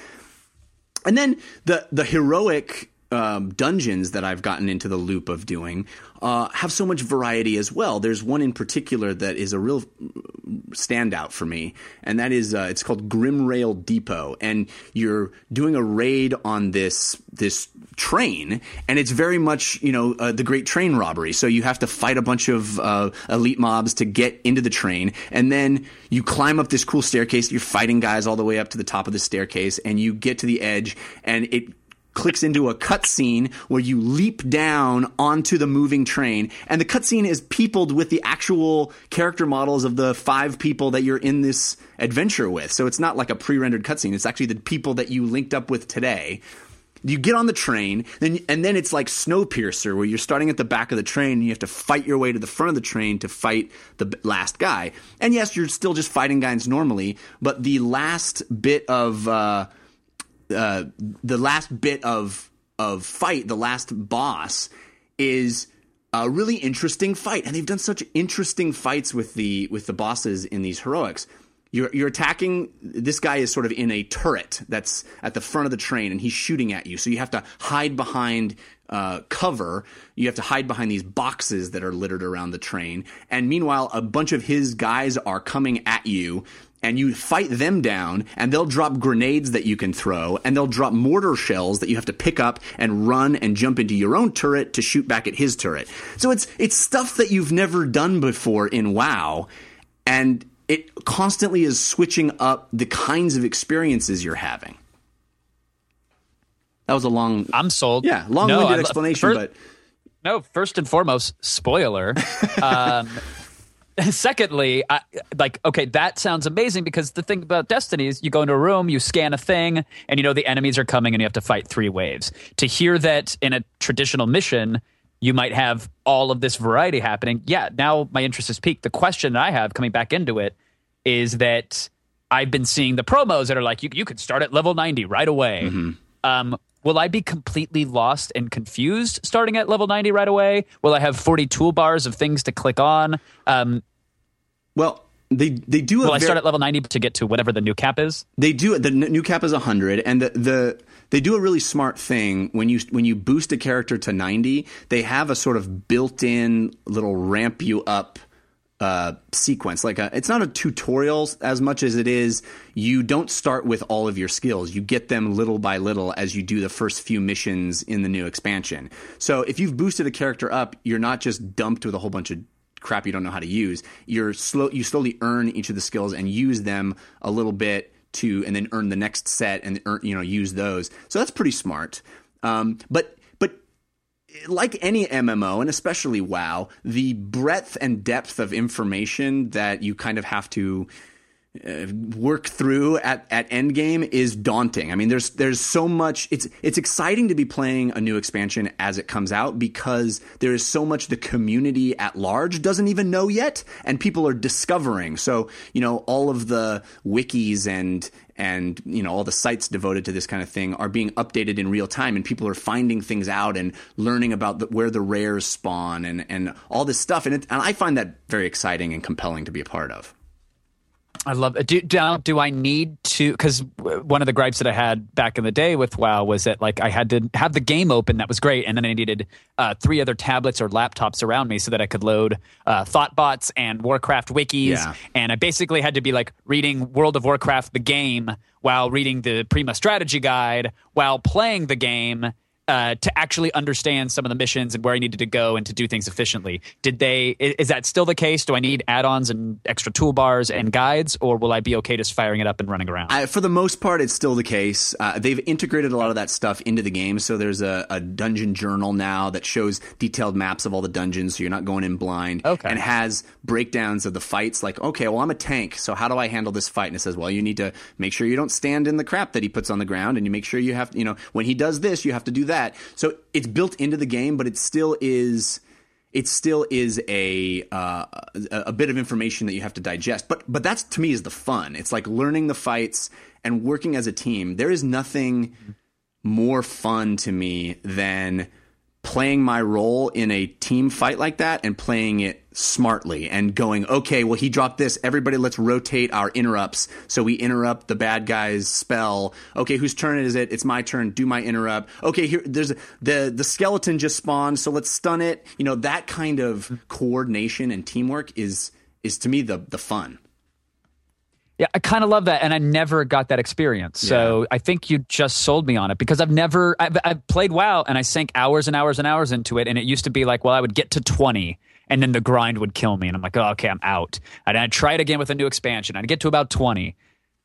And then the the heroic um, dungeons that I've gotten into the loop of doing uh, have so much variety as well. There's one in particular that is a real standout for me, and that is uh, it's called Grimrail Depot, and you're doing a raid on this this train, and it's very much you know uh, the Great Train Robbery. So you have to fight a bunch of uh, elite mobs to get into the train, and then you climb up this cool staircase. You're fighting guys all the way up to the top of the staircase, and you get to the edge, and it clicks into a cutscene where you leap down onto the moving train, and the cutscene is peopled with the actual character models of the five people that you're in this adventure with. So it's not like a pre-rendered cutscene; it's actually the people that you linked up with today. You get on the train, and then it's like Snowpiercer, where you're starting at the back of the train and you have to fight your way to the front of the train to fight the last guy. And yes, you're still just fighting guys normally, but the last bit of uh, uh, the last bit of of fight, the last boss, is a really interesting fight, and they've done such interesting fights with the with the bosses in these heroics. You're, you're attacking. This guy is sort of in a turret that's at the front of the train, and he's shooting at you. So you have to hide behind uh, cover. You have to hide behind these boxes that are littered around the train. And meanwhile, a bunch of his guys are coming at you and you fight them down and they'll drop grenades that you can throw and they'll drop mortar shells that you have to pick up and run and jump into your own turret to shoot back at his turret. So it's it's stuff that you've never done before in WoW and it constantly is switching up the kinds of experiences you're having. That was a long I'm sold. yeah, long-winded I- explanation, first- but No, first and foremost, spoiler. um, secondly, I, like, okay, that sounds amazing because the thing about Destiny is you go into a room, you scan a thing, and you know the enemies are coming and you have to fight three waves. To hear that in a traditional mission, you might have all of this variety happening. Yeah, now my interest is piqued. The question that I have coming back into it is that I've been seeing the promos that are like, you, you could start at level 90 right away. Um, will I be completely lost and confused starting at level 90 right away? Will I have 40 toolbars of things to click on? Um, well, they they do a will I start at level 90 to get to whatever the new cap is? They do. The new cap is 100, and the, the they do a really smart thing when you when you boost a character to 90 they have a sort of built-in little ramp you up uh, sequence like a, it's not a tutorial as much as it is you don't start with all of your skills you get them little by little as you do the first few missions in the new expansion so if you've boosted a character up you're not just dumped with a whole bunch of crap you don't know how to use you're slow you slowly earn each of the skills and use them a little bit to and then earn the next set and earn, you know use those. So that's pretty smart. Um, but like any MMO and especially WoW, the breadth and depth of information that you kind of have to uh, work through at at endgame is daunting. I mean, there's there's so much. It's it's exciting to be playing a new expansion as it comes out because there is so much the community at large doesn't even know yet, and people are discovering. So you know, all of the wikis and and you know all the sites devoted to this kind of thing are being updated in real time, and people are finding things out and learning about the, where the rares spawn and and all this stuff. And, it, and I find that very exciting and compelling to be a part of. I love it. Do, do, do I need to? Because one of the gripes that I had back in the day with WoW was that like I had to have the game open. That was great, and then I needed uh, three other tablets or laptops around me so that I could load uh, Thottbots and Warcraft wikis. Yeah. And I basically had to be like reading World of Warcraft the game while reading the Prima strategy guide while playing the game uh, to actually understand some of the missions and where I needed to go and to do things efficiently. Did they? i- Is that still the case? Do I need add-ons and extra toolbars and guides, or will I be okay just firing it up and running around? I, for the most part, it's still the case. Uh, they've integrated a lot of that stuff into the game. So there's a, a dungeon journal now that shows detailed maps of all the dungeons, so you're not going in blind. Okay. And has breakdowns of the fights. Like, okay, well, I'm a tank, so how do I handle this fight? And it says, well, you need to make sure you don't stand in the crap that he puts on the ground, and you make sure you have, you know, when he does this, you have to do that. So it's built into the game, but it still is it still is a uh, a bit of information that you have to digest. But but that's to me is the fun. It's like learning the fights and working as a team. There is nothing more fun to me than playing my role in a team fight like that and playing it smartly and going, okay, well, he dropped this. Everybody, let's rotate our interrupts. So we interrupt the bad guy's spell. Okay, whose turn is it? It's my turn. Do my interrupt. Okay, here, there's the the skeleton just spawned, so let's stun it. You know, that kind of coordination and teamwork is is to me the the fun. Yeah, I kind of love that, and I never got that experience. So I think you just sold me on it because I've never I've, I've played WoW and I sank hours and hours and hours into it, and it used to be like, well, I would get to twenty, and then the grind would kill me, and I'm like, oh, okay, I'm out. And I'd try it again with a new expansion. I'd get to about twenty,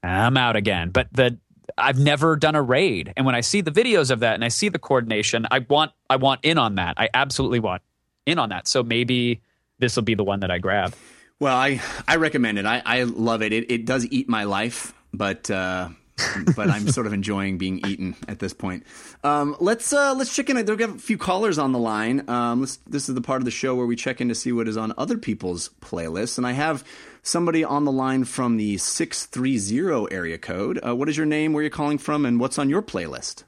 and I'm out again. But the I've never done a raid, and when I see the videos of that and I see the coordination, I want I want in on that. I absolutely want in on that. So maybe this will be the one that I grab. Well, I I recommend it. I, I love it. It it does eat my life, but uh, but I'm sort of enjoying being eaten at this point. Um, let's uh, let's check in. There we have a few callers on the line. Um, this is the part of the show where we check in to see what is on other people's playlists, and I have somebody on the line from the six three zero area code. Uh, what is your name? Where you're calling from? And what's on your playlist?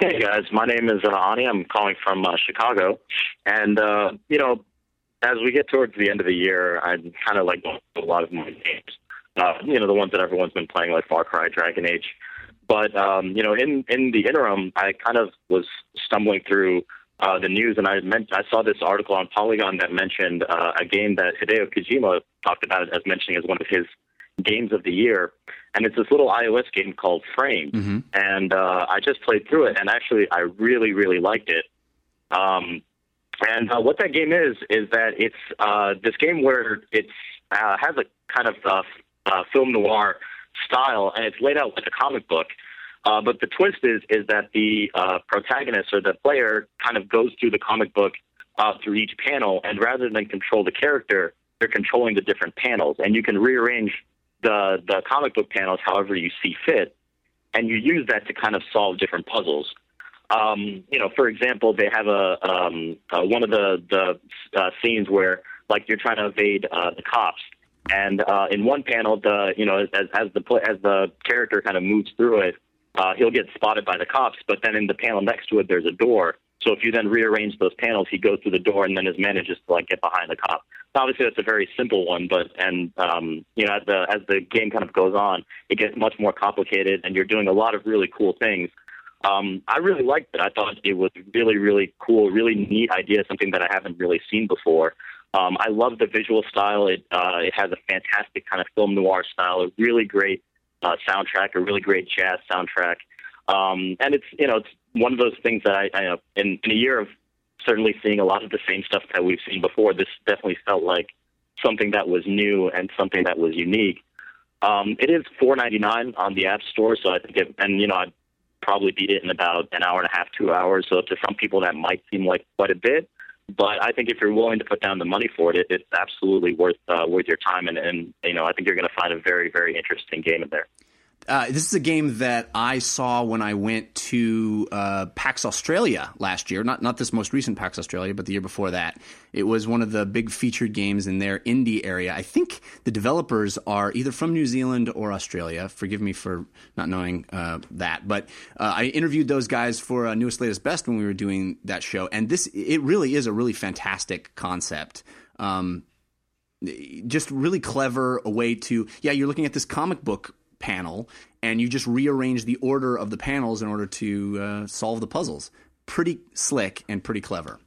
Hey guys, my name is uh, Ani. I'm calling from uh, Chicago, and uh, you know, as we get towards the end of the year, I'm kind of like a lot of my. Uh, you know, the ones that everyone's been playing, like Far Cry, Dragon Age. But um, you know, in in the interim, I kind of was stumbling through uh, the news, and I meant I saw this article on Polygon that mentioned uh, a game that Hideo Kojima talked about as mentioning as one of his games of the year, and it's this little iOS game called Framed. And uh, I just played through it, and actually, I really, really liked it. Um, and uh, what that game is is that it's uh, this game where it's uh, has a kind of uh, uh, film noir style, and it's laid out like a comic book. Uh, but the twist is is that the uh, protagonist or the player kind of goes through the comic book uh, through each panel, and rather than control the character, they're controlling the different panels, and you can rearrange the the comic book panels however you see fit, and you use that to kind of solve different puzzles. Um, you know, for example, they have a um, uh, one of the the uh, scenes where like you're trying to evade uh, the cops, and uh, in one panel, the you know as as the as the character kind of moves through it, uh, he'll get spotted by the cops. But then in the panel next to it, there's a door. So if you then rearrange those panels, he goes through the door and then is manages to like get behind the cop. obviously that's a very simple one, but and um, you know as the as the game kind of goes on, it gets much more complicated, and you're doing a lot of really cool things. Um, I really liked it. I thought it was really really cool, really neat idea, something that I haven't really seen before. Um, I love the visual style. It uh, it has a fantastic kind of film noir style, a really great uh, soundtrack, a really great jazz soundtrack, um, and it's you know it's one of those things that I, I uh, in, in a year of certainly seeing a lot of the same stuff that we've seen before. This definitely felt like something that was new and something that was unique. Um, it is four ninety nine on the App Store, so I think it, and you know I'd probably beat it in about an hour and a half, two hours. So to some people that might seem like quite a bit, but I think if you're willing to put down the money for it, it it's absolutely worth uh, worth your time. And, and you know I think you're going to find a very very interesting game in there. Uh, this is a game that I saw when I went to uh, PAX Australia last year. Not not this most recent PAX Australia, but the year before that. It was one of the big featured games in their indie area. I think the developers are either from New Zealand or Australia. Forgive me for not knowing uh, that, but uh, I interviewed those guys for uh, Newest Latest Best when we were doing that show, and this it really is a really fantastic concept. Um, just really clever a way to yeah you're looking at this comic book panel and you just rearrange the order of the panels in order to uh, solve the puzzles pretty slick and pretty clever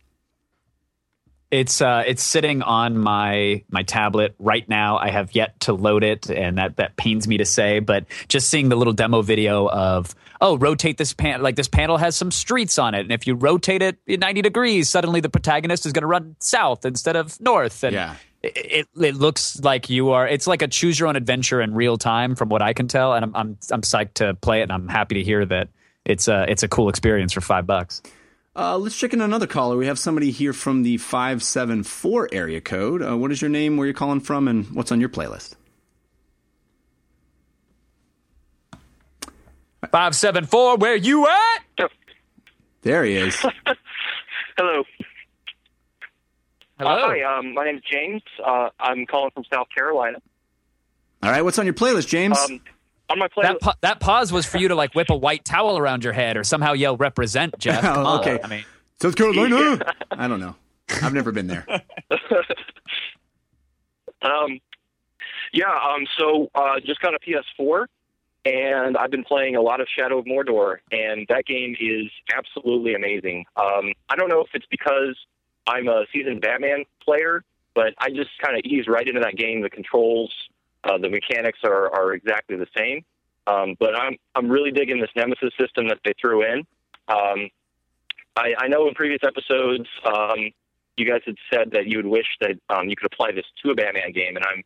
It's uh, it's sitting on my my tablet right now. I have yet to load it, and that that pains me to say. But just seeing the little demo video of oh, rotate this pan like this panel has some streets on it, and if you rotate it in ninety degrees, suddenly the protagonist is going to run south instead of north. And Yeah. It, it, it looks like you are. It's like a choose your own adventure in real time, from what I can tell. And I'm I'm I'm psyched to play it, and I'm happy to hear that it's a it's a cool experience for five bucks. uh, let's check in another caller we have somebody here from the 574 area code uh, what is your name where you're calling from and what's on your playlist Five seven four, where you at? there he is Hello. Hello. Uh, hi, um, my name's James. Uh, I'm calling from South Carolina. all right what's on your playlist james Um, on my playlist, That pa- that pause was for you to like whip a white towel around your head or somehow yell "represent," Jeff. Come on. okay I mean, south carolina i don't know i've never been there um, yeah, um, so uh, just got a PS4, and I've been playing a lot of Shadow of Mordor, and that game is absolutely amazing. Um, I don't know if it's because I'm a seasoned Batman player, but I just kind of ease right into that game. The controls, uh, the mechanics are, are exactly the same. Um, but I'm I'm really digging this Nemesis system that they threw in. Um, I, I know in previous episodes, um, you guys had said that you would wish that um, you could apply this to a Batman game, and I'm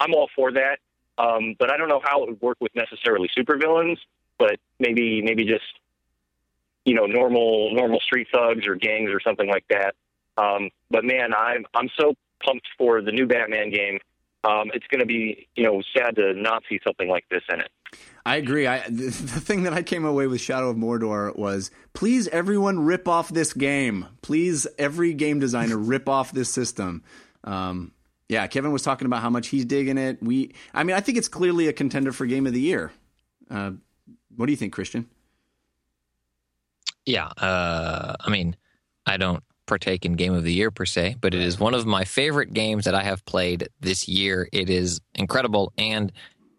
I'm all for that. Um, but I don't know how it would work with necessarily supervillains, but maybe maybe just you know normal normal street thugs or gangs or something like that. Um, but man, I'm I'm so pumped for the new Batman game. Um, it's going to be you know sad to not see something like this in it. I agree. I, the, the thing that I came away with Shadow of Mordor was please everyone rip off this game. Please every game designer rip off this system. Um, yeah, Kevin was talking about how much he's digging it. We, I mean, I think it's clearly a contender for game of the year. Uh, what do you think, Christian? Yeah, uh, I mean, I don't partake in game of the year per se, but it is one of my favorite games that I have played this year. It is incredible and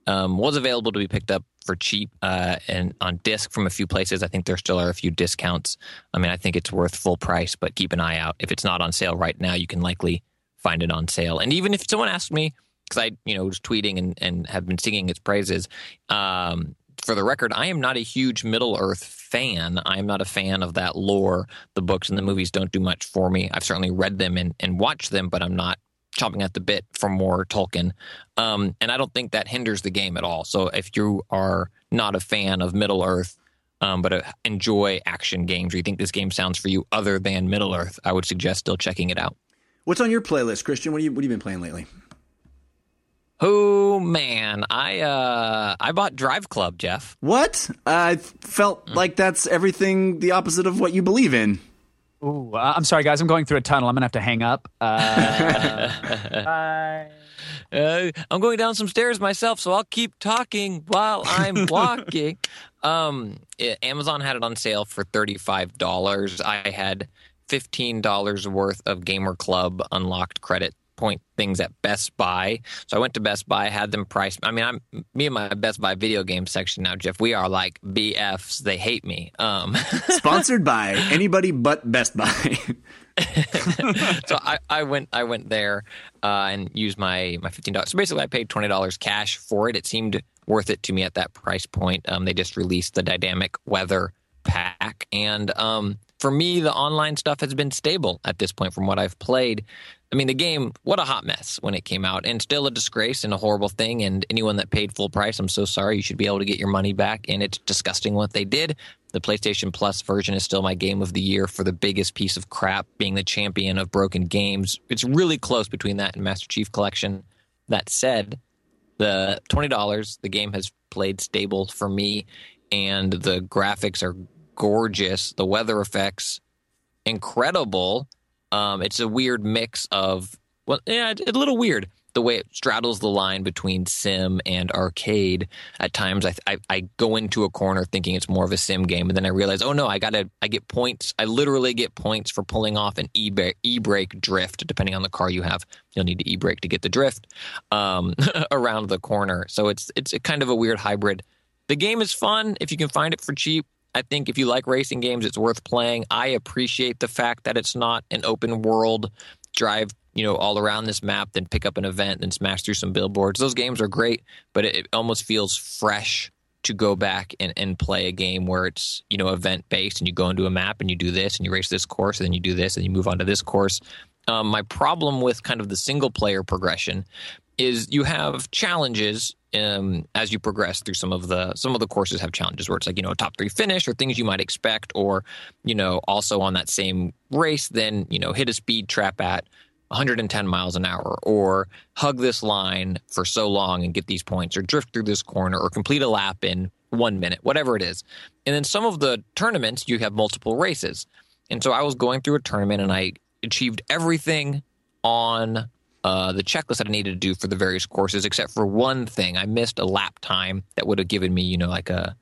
um, was available to be picked up for cheap uh, and on disc from a few places. I think there still are a few discounts. I mean, I think it's worth full price, but keep an eye out. If it's not on sale right now, you can likely find it on sale. And even if someone asked me, because I, you know, was tweeting and, and have been singing its praises, um, for the record, I am not a huge Middle Earth fan. I am not a fan of that lore. The books and the movies don't do much for me. I've certainly read them and, and watched them, but I'm not chomping at the bit for more Tolkien. Um, and I don't think that hinders the game at all. So if you are not a fan of Middle Earth, um, but uh, enjoy action games, or you think this game sounds for you other than Middle Earth, I would suggest still checking it out. What's on your playlist, Christian? What you what have you been playing lately? Oh man, I uh, I bought Driveclub, Jeff. What? I felt like that's everything the opposite of what you believe in. ooh, uh, I'm sorry, guys. I'm going through a tunnel. I'm gonna have to hang up. Uh, bye. Uh, I'm going down some stairs myself, so I'll keep talking while I'm walking. um, it- Amazon had it on sale for $35. I had $15 worth of Gamer Club unlocked credit point things at Best Buy. So I went to Best Buy, had them priced. I mean, I'm me and my Best Buy video game section now, Jeff. We are like BFs. They hate me. Um, Sponsored by anybody but Best Buy. so I, I went I went there uh, and used my my fifteen dollars. So basically, I paid twenty dollars cash for it. It seemed worth it to me at that price point. Um, they just released the dynamic weather pack, and um, for me, the online stuff has been stable at this point from what I've played. I mean, the game, what a hot mess when it came out, and still a disgrace and a horrible thing. And anyone that paid full price, I'm so sorry. You should be able to get your money back. And it's disgusting what they did. The PlayStation Plus version is still my game of the year for the biggest piece of crap, being the champion of broken games. It's really close between that and Master Chief Collection. That said, the $20, the game has played stable for me, and the graphics are gorgeous. The weather effects, incredible. Um, it's a weird mix of well, yeah, it's a little weird the way it straddles the line between sim and arcade. At times, I, I I go into a corner thinking it's more of a sim game, and then I realize, oh no, I gotta I get points. I literally get points for pulling off an e e brake drift, depending on the car you have. You'll need to e brake to get the drift um, around the corner. So it's it's kind of a weird hybrid. The game is fun if you can find it for cheap. I think if you like racing games, it's worth playing. I appreciate the fact that it's not an open world drive, you know, all around this map, then pick up an event, then smash through some billboards. Those games are great, but it, it almost feels fresh to go back and, and play a game where it's, you know, event based and you go into a map and you do this and you race this course and then you do this and you move on to this course. Um, my problem with kind of the single player progression is you have challenges um, as you progress through some of the some of the courses have challenges where it's like you know a top three finish or things you might expect or you know also on that same race then you know hit a speed trap at 110 miles an hour or hug this line for so long and get these points or drift through this corner or complete a lap in one minute whatever it is. And then some of the tournaments you have multiple races. And so i was going through a tournament and i achieved everything on uh, the checklist that I needed to do for the various courses, except for one thing. I missed a lap time that would have given me, you know, like a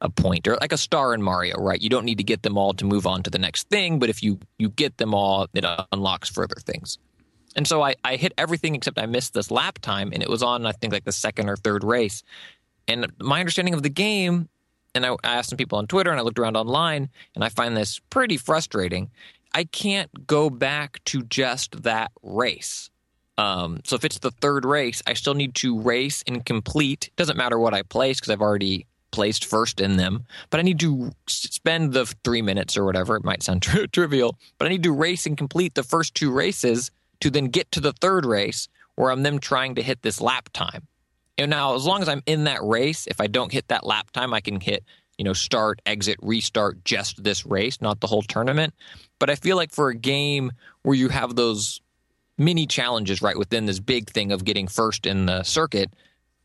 a point or like a star in Mario, right? You don't need to get them all to move on to the next thing, but if you you get them all, it unlocks further things. And so I, I hit everything except I missed this lap time, and it was on I think like the second or third race. And my understanding of the game, and I, I asked some people on Twitter, and I looked around online, and I find this pretty frustrating. I can't go back to just that race. Um, so if it's the third race, I still need to race and complete. Doesn't matter what I place because I've already placed first in them. But I need to spend the three minutes or whatever. It might sound tri- trivial, but I need to race and complete the first two races to then get to the third race where I'm then trying to hit this lap time. And now, as long as I'm in that race, if I don't hit that lap time, I can hit you know start, exit, restart just this race, not the whole tournament. But I feel like for a game where you have those mini challenges right within this big thing of getting first in the circuit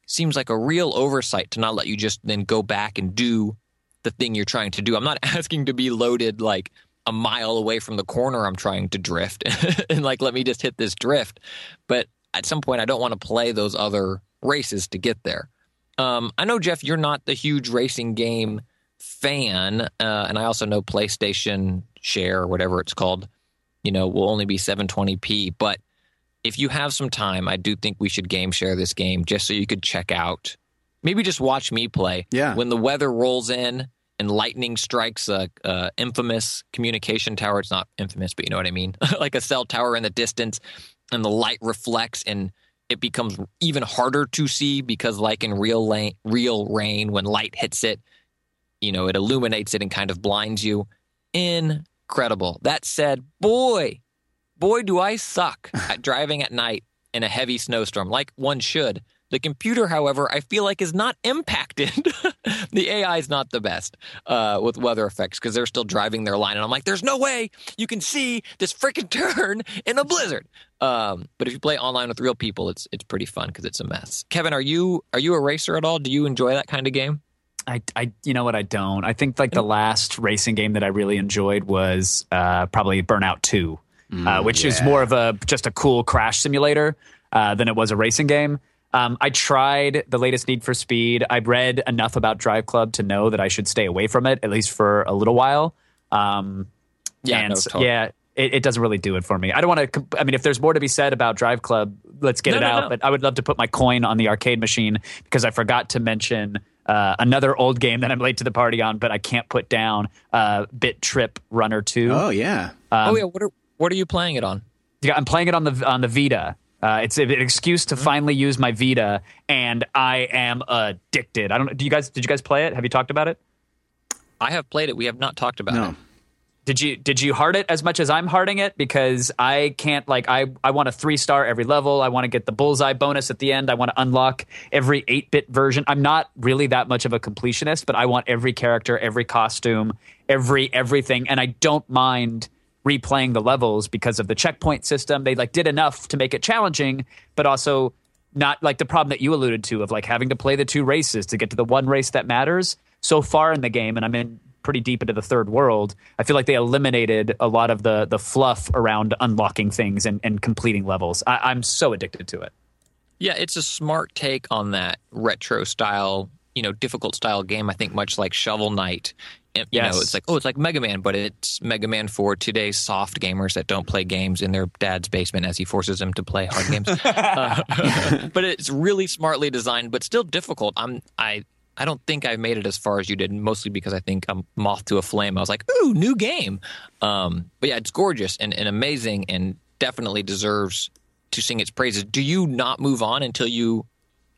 seems like a real oversight to not let you just then go back and do the thing you're trying to do. I'm not asking to be loaded like a mile away from the corner I'm trying to drift and like let me just hit this drift. But at some point I don't want to play those other races to get there. Um, I know Jeff, you're not the huge racing game fan, uh, and I also know PlayStation Share or whatever it's called you know, will only be 720p. But if you have some time, I do think we should game share this game just so you could check out. Maybe just watch me play. Yeah. When the weather rolls in and lightning strikes a, a infamous communication tower. It's not infamous, but you know what I mean. like a cell tower in the distance, and the light reflects and it becomes even harder to see because, like in real la- real rain, when light hits it, you know, it illuminates it and kind of blinds you. Incredible. That said, boy, boy, do I suck at driving at night in a heavy snowstorm, like one should. The computer, however, I feel like is not impacted. the AI is not the best uh, with weather effects because they're still driving their line, and I'm like, there's no way you can see this freaking turn in a blizzard. Um, but if you play online with real people, it's it's pretty fun because it's a mess. Kevin, are you are you a racer at all? Do you enjoy that kind of game? I, I, you know what? I don't. I think like the last racing game that I really enjoyed was uh, probably Burnout Two, uh, which is more of a just a cool crash simulator uh, than it was a racing game. Um, I tried the latest Need for Speed. I read enough about Driveclub to know that I should stay away from it at least for a little while. Um, Yeah, no, totally. yeah. it, it doesn't really do it for me. I don't want to. I mean, if there's more to be said about Driveclub, let's get No, it no, out. no. But I would love to put my coin on the arcade machine because I forgot to mention uh, another old game that I'm late to the party on, but I can't put down. Uh, Bit Trip Runner Two. Oh yeah. oh yeah, what are what are you playing it on? Yeah, I'm playing it on the on the Vita. Uh, it's an excuse to finally use my Vita, and I am addicted. I don't. Do you guys? Did you guys play it? Have you talked about it? I have played it. We have not talked about No. it. Did you did you heart it as much as I'm hearting it? Because I can't like I I want a three star every level. I want to get the bullseye bonus at the end. I want to unlock every eight bit version. I'm not really that much of a completionist, but I want every character, every costume, every everything, and I don't mind replaying the levels because of the checkpoint system. They like did enough to make it challenging, but also not like the problem that you alluded to of like having to play the two races to get to the one race that matters so far in the game and i'm in pretty deep into the third world i feel like they eliminated a lot of the the fluff around unlocking things and, and completing levels I, i'm so addicted to it Yeah, it's a smart take on that retro style, you know, difficult style game. I think much like Shovel Knight. You Yes. know, it's like oh, it's like Mega Man, but it's Mega Man for today's soft gamers that don't play games in their dad's basement as he forces them to play hard games. Uh, but it's really smartly designed, but still difficult. I'm I. I don't think I made it as far as you did, mostly because I think I'm moth to a flame. I was like, "Ooh, new game!" Um, but yeah, it's gorgeous and, and amazing, and definitely deserves to sing its praises. Do you not move on until you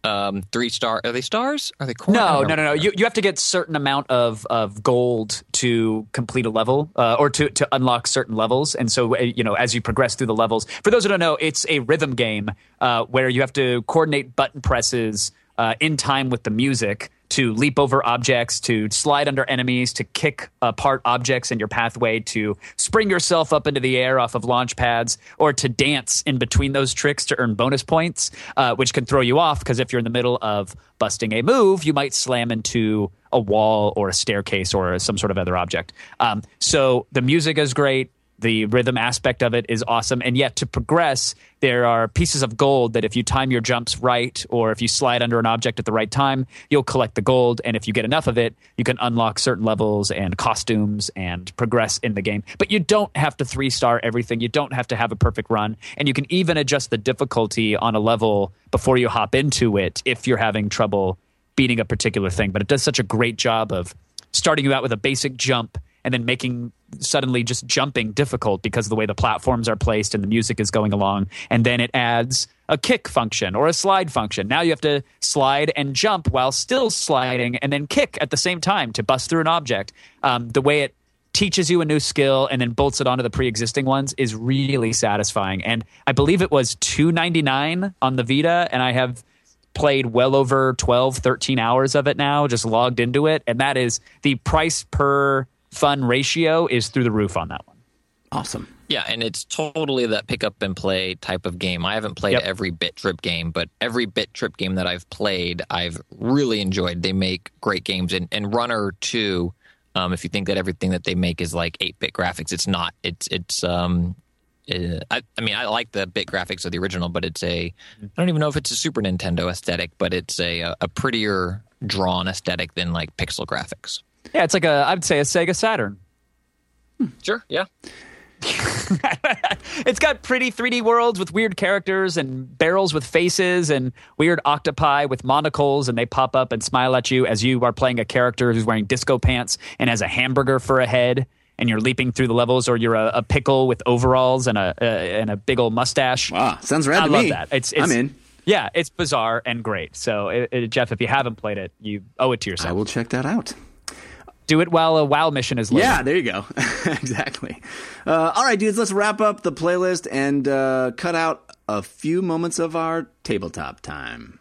um, three star? Are they stars? Are they corn? No no no no you, you have to get certain amount of, of gold to complete a level uh, or to, to unlock certain levels and so uh, you know as you progress through the levels for those who don't know it's a rhythm game uh, where you have to coordinate button presses uh, in time with the music to leap over objects, to slide under enemies, to kick apart objects in your pathway, to spring yourself up into the air off of launch pads, or to dance in between those tricks to earn bonus points, uh, which can throw you off because if you're in the middle of busting a move, you might slam into a wall or a staircase or some sort of other object. Um, so the music is great. The rhythm aspect of it is awesome. And yet, to progress, there are pieces of gold that if you time your jumps right, or if you slide under an object at the right time, you'll collect the gold. And if you get enough of it, you can unlock certain levels and costumes and progress in the game. But you don't have to three star everything. You don't have to have a perfect run. And you can even adjust the difficulty on a level before you hop into it if you're having trouble beating a particular thing. But it does such a great job of starting you out with a basic jump and then making suddenly just jumping difficult because of the way the platforms are placed and the music is going along. And then it adds a kick function or a slide function. Now you have to slide and jump while still sliding and then kick at the same time to bust through an object. Um, the way it teaches you a new skill and then bolts it onto the pre-existing ones is really satisfying. And I believe it was two ninety nine on the Vita, and I have played well over 12 13 hours of it now just logged into it and that is the price per fun ratio is through the roof on that one Awesome. Yeah, and it's totally that pick up and play type of game. I haven't played Yep. every Bit Trip game, but every Bit Trip game that I've played, I've really enjoyed. They make great games, and, and Runner Two. Um, if you think that everything that they make is like eight bit graphics, it's not. It's it's. Um, uh, I, I mean, I like the bit graphics of the original, but it's a. I don't even know if it's a Super Nintendo aesthetic, but it's a a prettier drawn aesthetic than like pixel graphics. Yeah it's like a i would say a sega saturn Sure. Yeah. it's got pretty 3d worlds with weird characters and barrels with faces and weird octopi with monocles and they pop up and smile at you as you are playing a character who's wearing disco pants and has a hamburger for a head and you're leaping through the levels or you're a, a pickle with overalls and a, uh, and a big old mustache Wow, sounds rad I to love me. that. It's, it's I'm in. Yeah, it's bizarre and great. So, it, it- Jeff, if you haven't played it, you owe it to yourself. I will check that out. Do it while a WoW mission is loading. Yeah, there you go. exactly. Uh, all right, dudes, let's wrap up the playlist and uh, cut out a few moments of our tabletop time.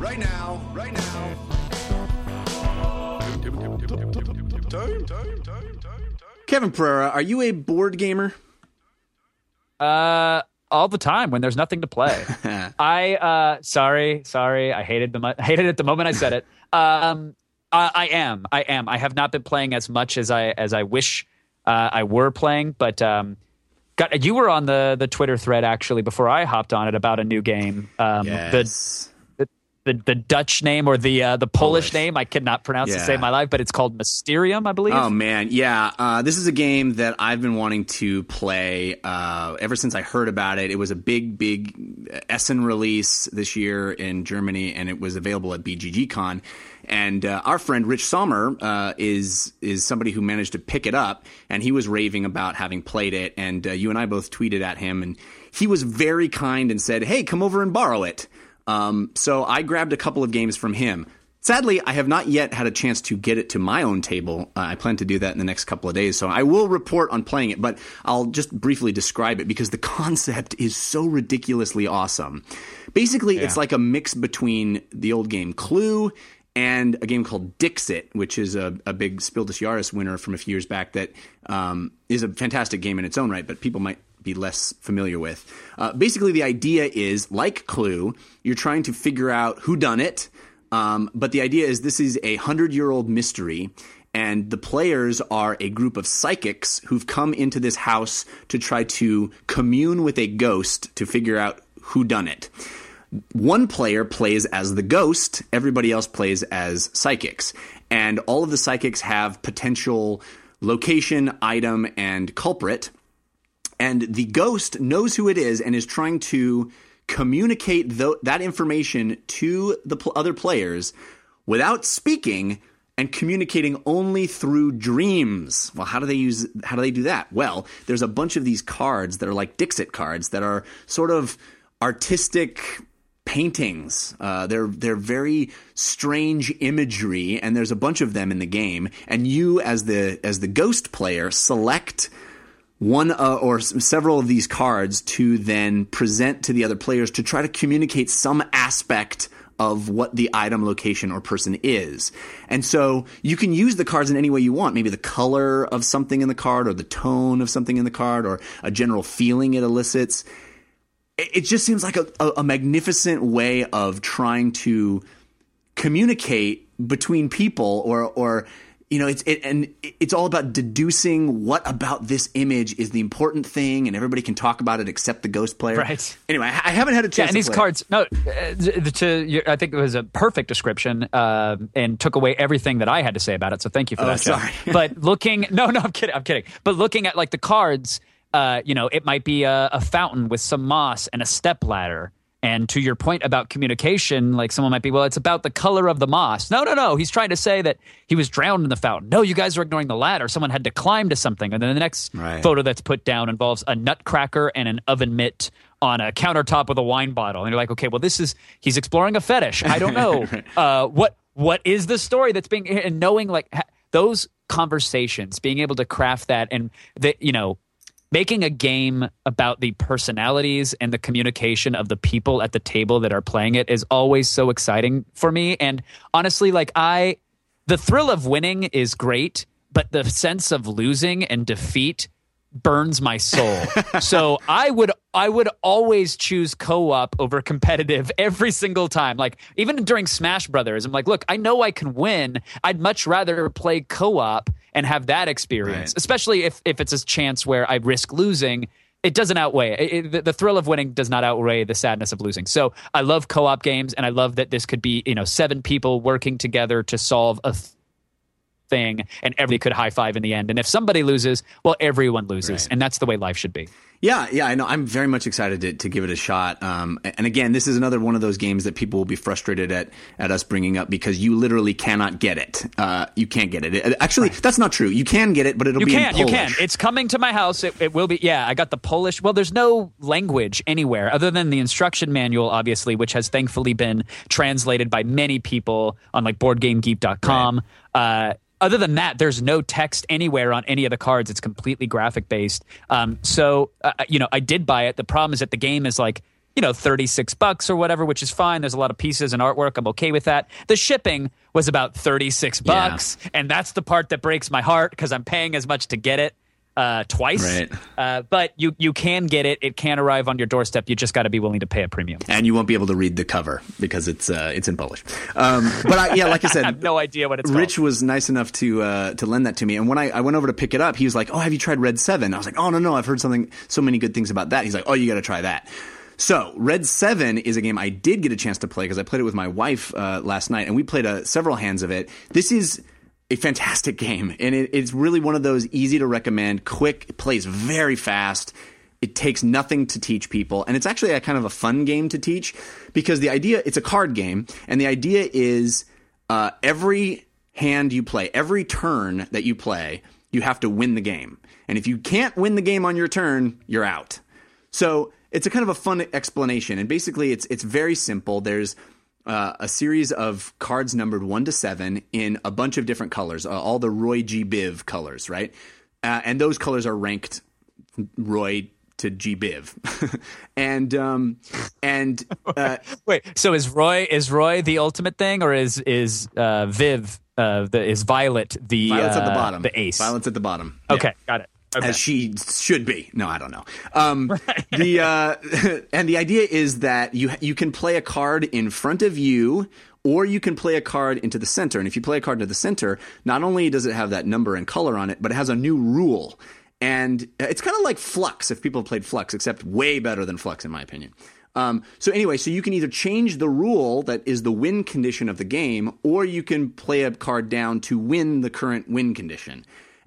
Right now, right now. Kevin Pereira, are you a board gamer? Uh, all the time when there's nothing to play. I uh, sorry, sorry. I hated the mo- hated it the moment I said it. Um, I, I am, I am. I have not been playing as much as I as I wish uh, I were playing, but um, got you were on the the Twitter thread actually before I hopped on it about a new game. Um, Yes. the the, the Dutch name or the uh, the Polish, Polish. name. I cannot pronounce to save my life, but it's called Mysterium, I believe. Oh man, yeah. Uh, this is a game that I've been wanting to play uh, ever since I heard about it. It was a big, big Essen release this year in Germany, and it was available at BGGCon. And uh, our friend Rich Sommer uh, is is somebody who managed to pick it up, and he was raving about having played it. And uh, you and I both tweeted at him, and he was very kind and said, "Hey, come over and borrow it." Um, so I grabbed a couple of games from him. Sadly, I have not yet had a chance to get it to my own table. Uh, I plan to do that in the next couple of days, so I will report on playing it, but I'll just briefly describe it because the concept is so ridiculously awesome. Basically, it's like a mix between the old game Clue and a game called Dixit, which is a, a big Spiel des Jahres winner from a few years back that um, is a fantastic game in its own right, but people might be less familiar with. Uh, basically, the idea is like Clue, you're trying to figure out who done it, um, but the idea is this is a hundred year old mystery. And the players are a group of psychics who've come into this house to try to commune with a ghost to figure out who done it one player plays as the ghost, everybody else plays as psychics. And all of the psychics have potential location, item, and culprit. And the ghost knows who it is and is trying to communicate tho- that information to the pl- other players without speaking and communicating only through dreams. Well, how do they use how do they do that? Well, there's a bunch of these cards that are like Dixit cards that are sort of artistic paintings. Uh, they're they're very strange imagery, and there's a bunch of them in the game. And you, as the as the ghost player, select one uh, or several of these cards to then present to the other players to try to communicate some aspect of what the item, location, or person is. And so you can use the cards in any way you want. Maybe the color of something in the card, or the tone of something in the card, or a general feeling it elicits it just seems like a, a magnificent way of trying to communicate between people or or you know it's it, and it's all about deducing what about this image is the important thing and everybody can talk about it except the ghost player Right. anyway i haven't had a chance Yeah, and these play cards. No, uh, to I think it was a perfect description, uh, and took away everything that I had to say about it. So thank you for Oh, that. Sorry. but looking, no, no, I'm kidding. I'm kidding. But looking at like the cards, uh, you know, it might be a, a fountain with some moss and a step ladder. And to your point about communication, like someone might be, well, it's about the color of the moss. No, no, no. He's trying to say that he was drowned in the fountain. No, you guys are ignoring the ladder. Someone had to climb to something. And then the next Right. photo that's put down involves a nutcracker and an oven mitt on a countertop with a wine bottle. And you're like, okay, well, this is he's exploring a fetish. I don't know uh, what what is the story that's being and knowing like ha- those conversations, being able to craft that, and that you know. Making a game about the personalities and the communication of the people at the table that are playing it is always so exciting for me. And honestly, like I, the thrill of winning is great, but the sense of losing and defeat burns my soul. so I would I would always choose co-op over competitive every single time. Like even during Smash Brothers, I'm like, look, I know I can win. I'd much rather play co-op and have that experience, Right. especially if if it's a chance where I risk losing. It doesn't outweigh it. It- the, thrill of winning does not outweigh the sadness of losing. So I love co-op games, and I love that this could be you know seven people working together to solve a th- thing, and everybody could high five in the end. And if somebody loses, well, everyone loses, Right. and that's the way life should be. Yeah, yeah, I know. I'm very much excited to, to give it a shot. Um, and again, this is another one of those games that people will be frustrated at at us bringing up because you literally cannot get it. Uh, you can't get it. Actually, that's not true. You can get it, but it'll You be can, you can. It's coming to my house. It, it will be. Yeah, I got the Polish. Well, there's no language anywhere other than the instruction manual, obviously, which has thankfully been translated by many people on like BoardGameGeek.com. Uh, other than that, there's no text anywhere on any of the cards. It's completely graphic based. Um, so, uh, you know, I did buy it. The problem is that the game is like you know, 36 bucks or whatever, which is fine. There's a lot of pieces and artwork. I'm okay with that. The shipping was about 36 Yeah. bucks. And that's the part that breaks my heart because I'm paying as much to get it uh, twice. Right. Uh, but you, you can get it. It can arrive on your doorstep. You just got to be willing to pay a premium. and you won't be able to read the cover because it's uh, it's in Polish. Um, but I, yeah, like I said, I have no idea what it's Rich called. was nice enough to uh, to lend that to me, and when I, I went over to pick it up, he was like, "Oh, have you tried Red 7? I was like, "Oh no, no, I've heard something so many good things about that." He's like, "Oh, you got to try that." So, Red 7 is a game I did get a chance to play because I played it with my wife uh, last night, and we played uh, several hands of it. This is a fantastic game, and it, it's really one of those easy to recommend, quick, plays very fast. It takes nothing to teach people, and it's actually a kind of a fun game to teach because the idea it's a card game, and the idea is uh, every hand you play, every turn that you play, you have to win the game. And if you can't win the game on your turn, you're out. So it's a kind of a fun explanation, and basically it's it's very simple. There's uh, a series of cards numbered one to seven in a bunch of different colors, uh, all the Roy G. Biv colors, right? Uh, and those colors are ranked Roy to G. Biv, and um, and uh, Wait, so is Roy is Roy the ultimate thing, or is is uh, Viv uh, the is Violet the Violet's at the bottom. the ace? Violet's at the bottom. Okay, Yeah. got it. Okay. as she should be. No, I don't know. Um, the uh, and the idea is that you you can play a card in front of you. Or you can play a card into the center. And if you play a card into the center, not only does it have that number and color on it, but it has a new rule. And it's kind of like Fluxx, if people have played Fluxx, except way better than Fluxx, in my opinion. Um, so anyway, so you can either change the rule that is the win condition of the game, or you can play a card down to win the current win condition.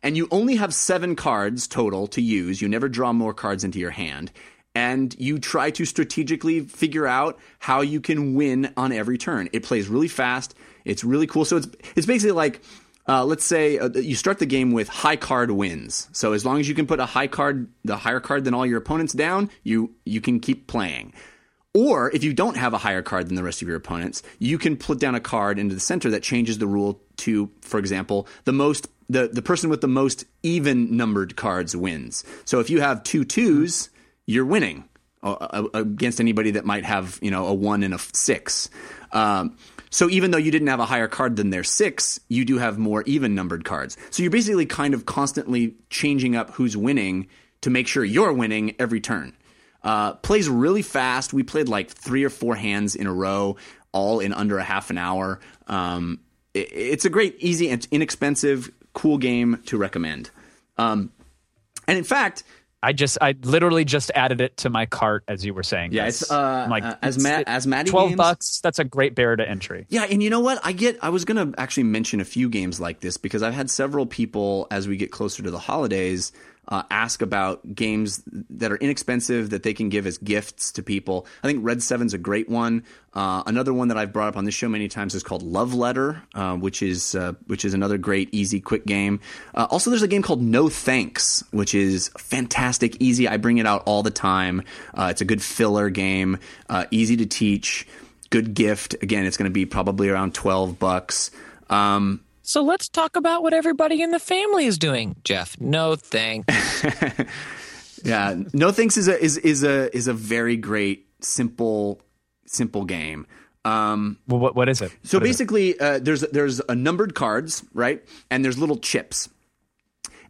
And you only have seven cards total to use. You never draw more cards into your hand. And you try to strategically figure out how you can win on every turn. It plays really fast. It's really cool. So it's it's basically like uh, let's say uh, you start the game with high card wins. So as long as you can put a high card, the higher card than all your opponents down, you you can keep playing. Or if you don't have a higher card than the rest of your opponents, you can put down a card into the center that changes the rule to, for example, the most the, the person with the most even numbered cards wins. So if you have two twos, you're winning uh, uh, against anybody that might have you know a one and a six. Um, so even though you didn't have a higher card than their six, you do have more even numbered cards. So you're basically kind of constantly changing up who's winning to make sure you're winning every turn. Uh, plays really fast. We played like three or four hands in a row, all in under a half an hour. Um, it, it's a great, easy, and inexpensive, cool game to recommend. Um, and in fact, I just I literally just added it to my cart as you were saying. Yeah, it's, uh, I'm uh, as Ma- it- as Maddie twelve games- bucks. That's a great barrier to entry. Yeah, and you know what? I get. I was gonna actually mention a few games like this because I've had several people as we get closer to the holidays uh, ask about games that are inexpensive that they can give as gifts to people. I think Red Seven's a great one. Uh, another one that I've brought up on this show many times is called Love Letter, uh, which is uh, which is another great, easy, quick game. Uh, also, there's a game called No Thanks, which is fantastic, easy. I bring it out all the time. Uh, it's a good filler game, easy to teach good gift. Again, it's going to be probably around 12 bucks. Um, So let's talk about what everybody in the family is doing. Jeff, no thanks. yeah, no thanks is a is is a is a very great simple simple game. Um, Well, what what is it? so What is it? basically, uh, there's there's a numbered cards, right? And there's little chips.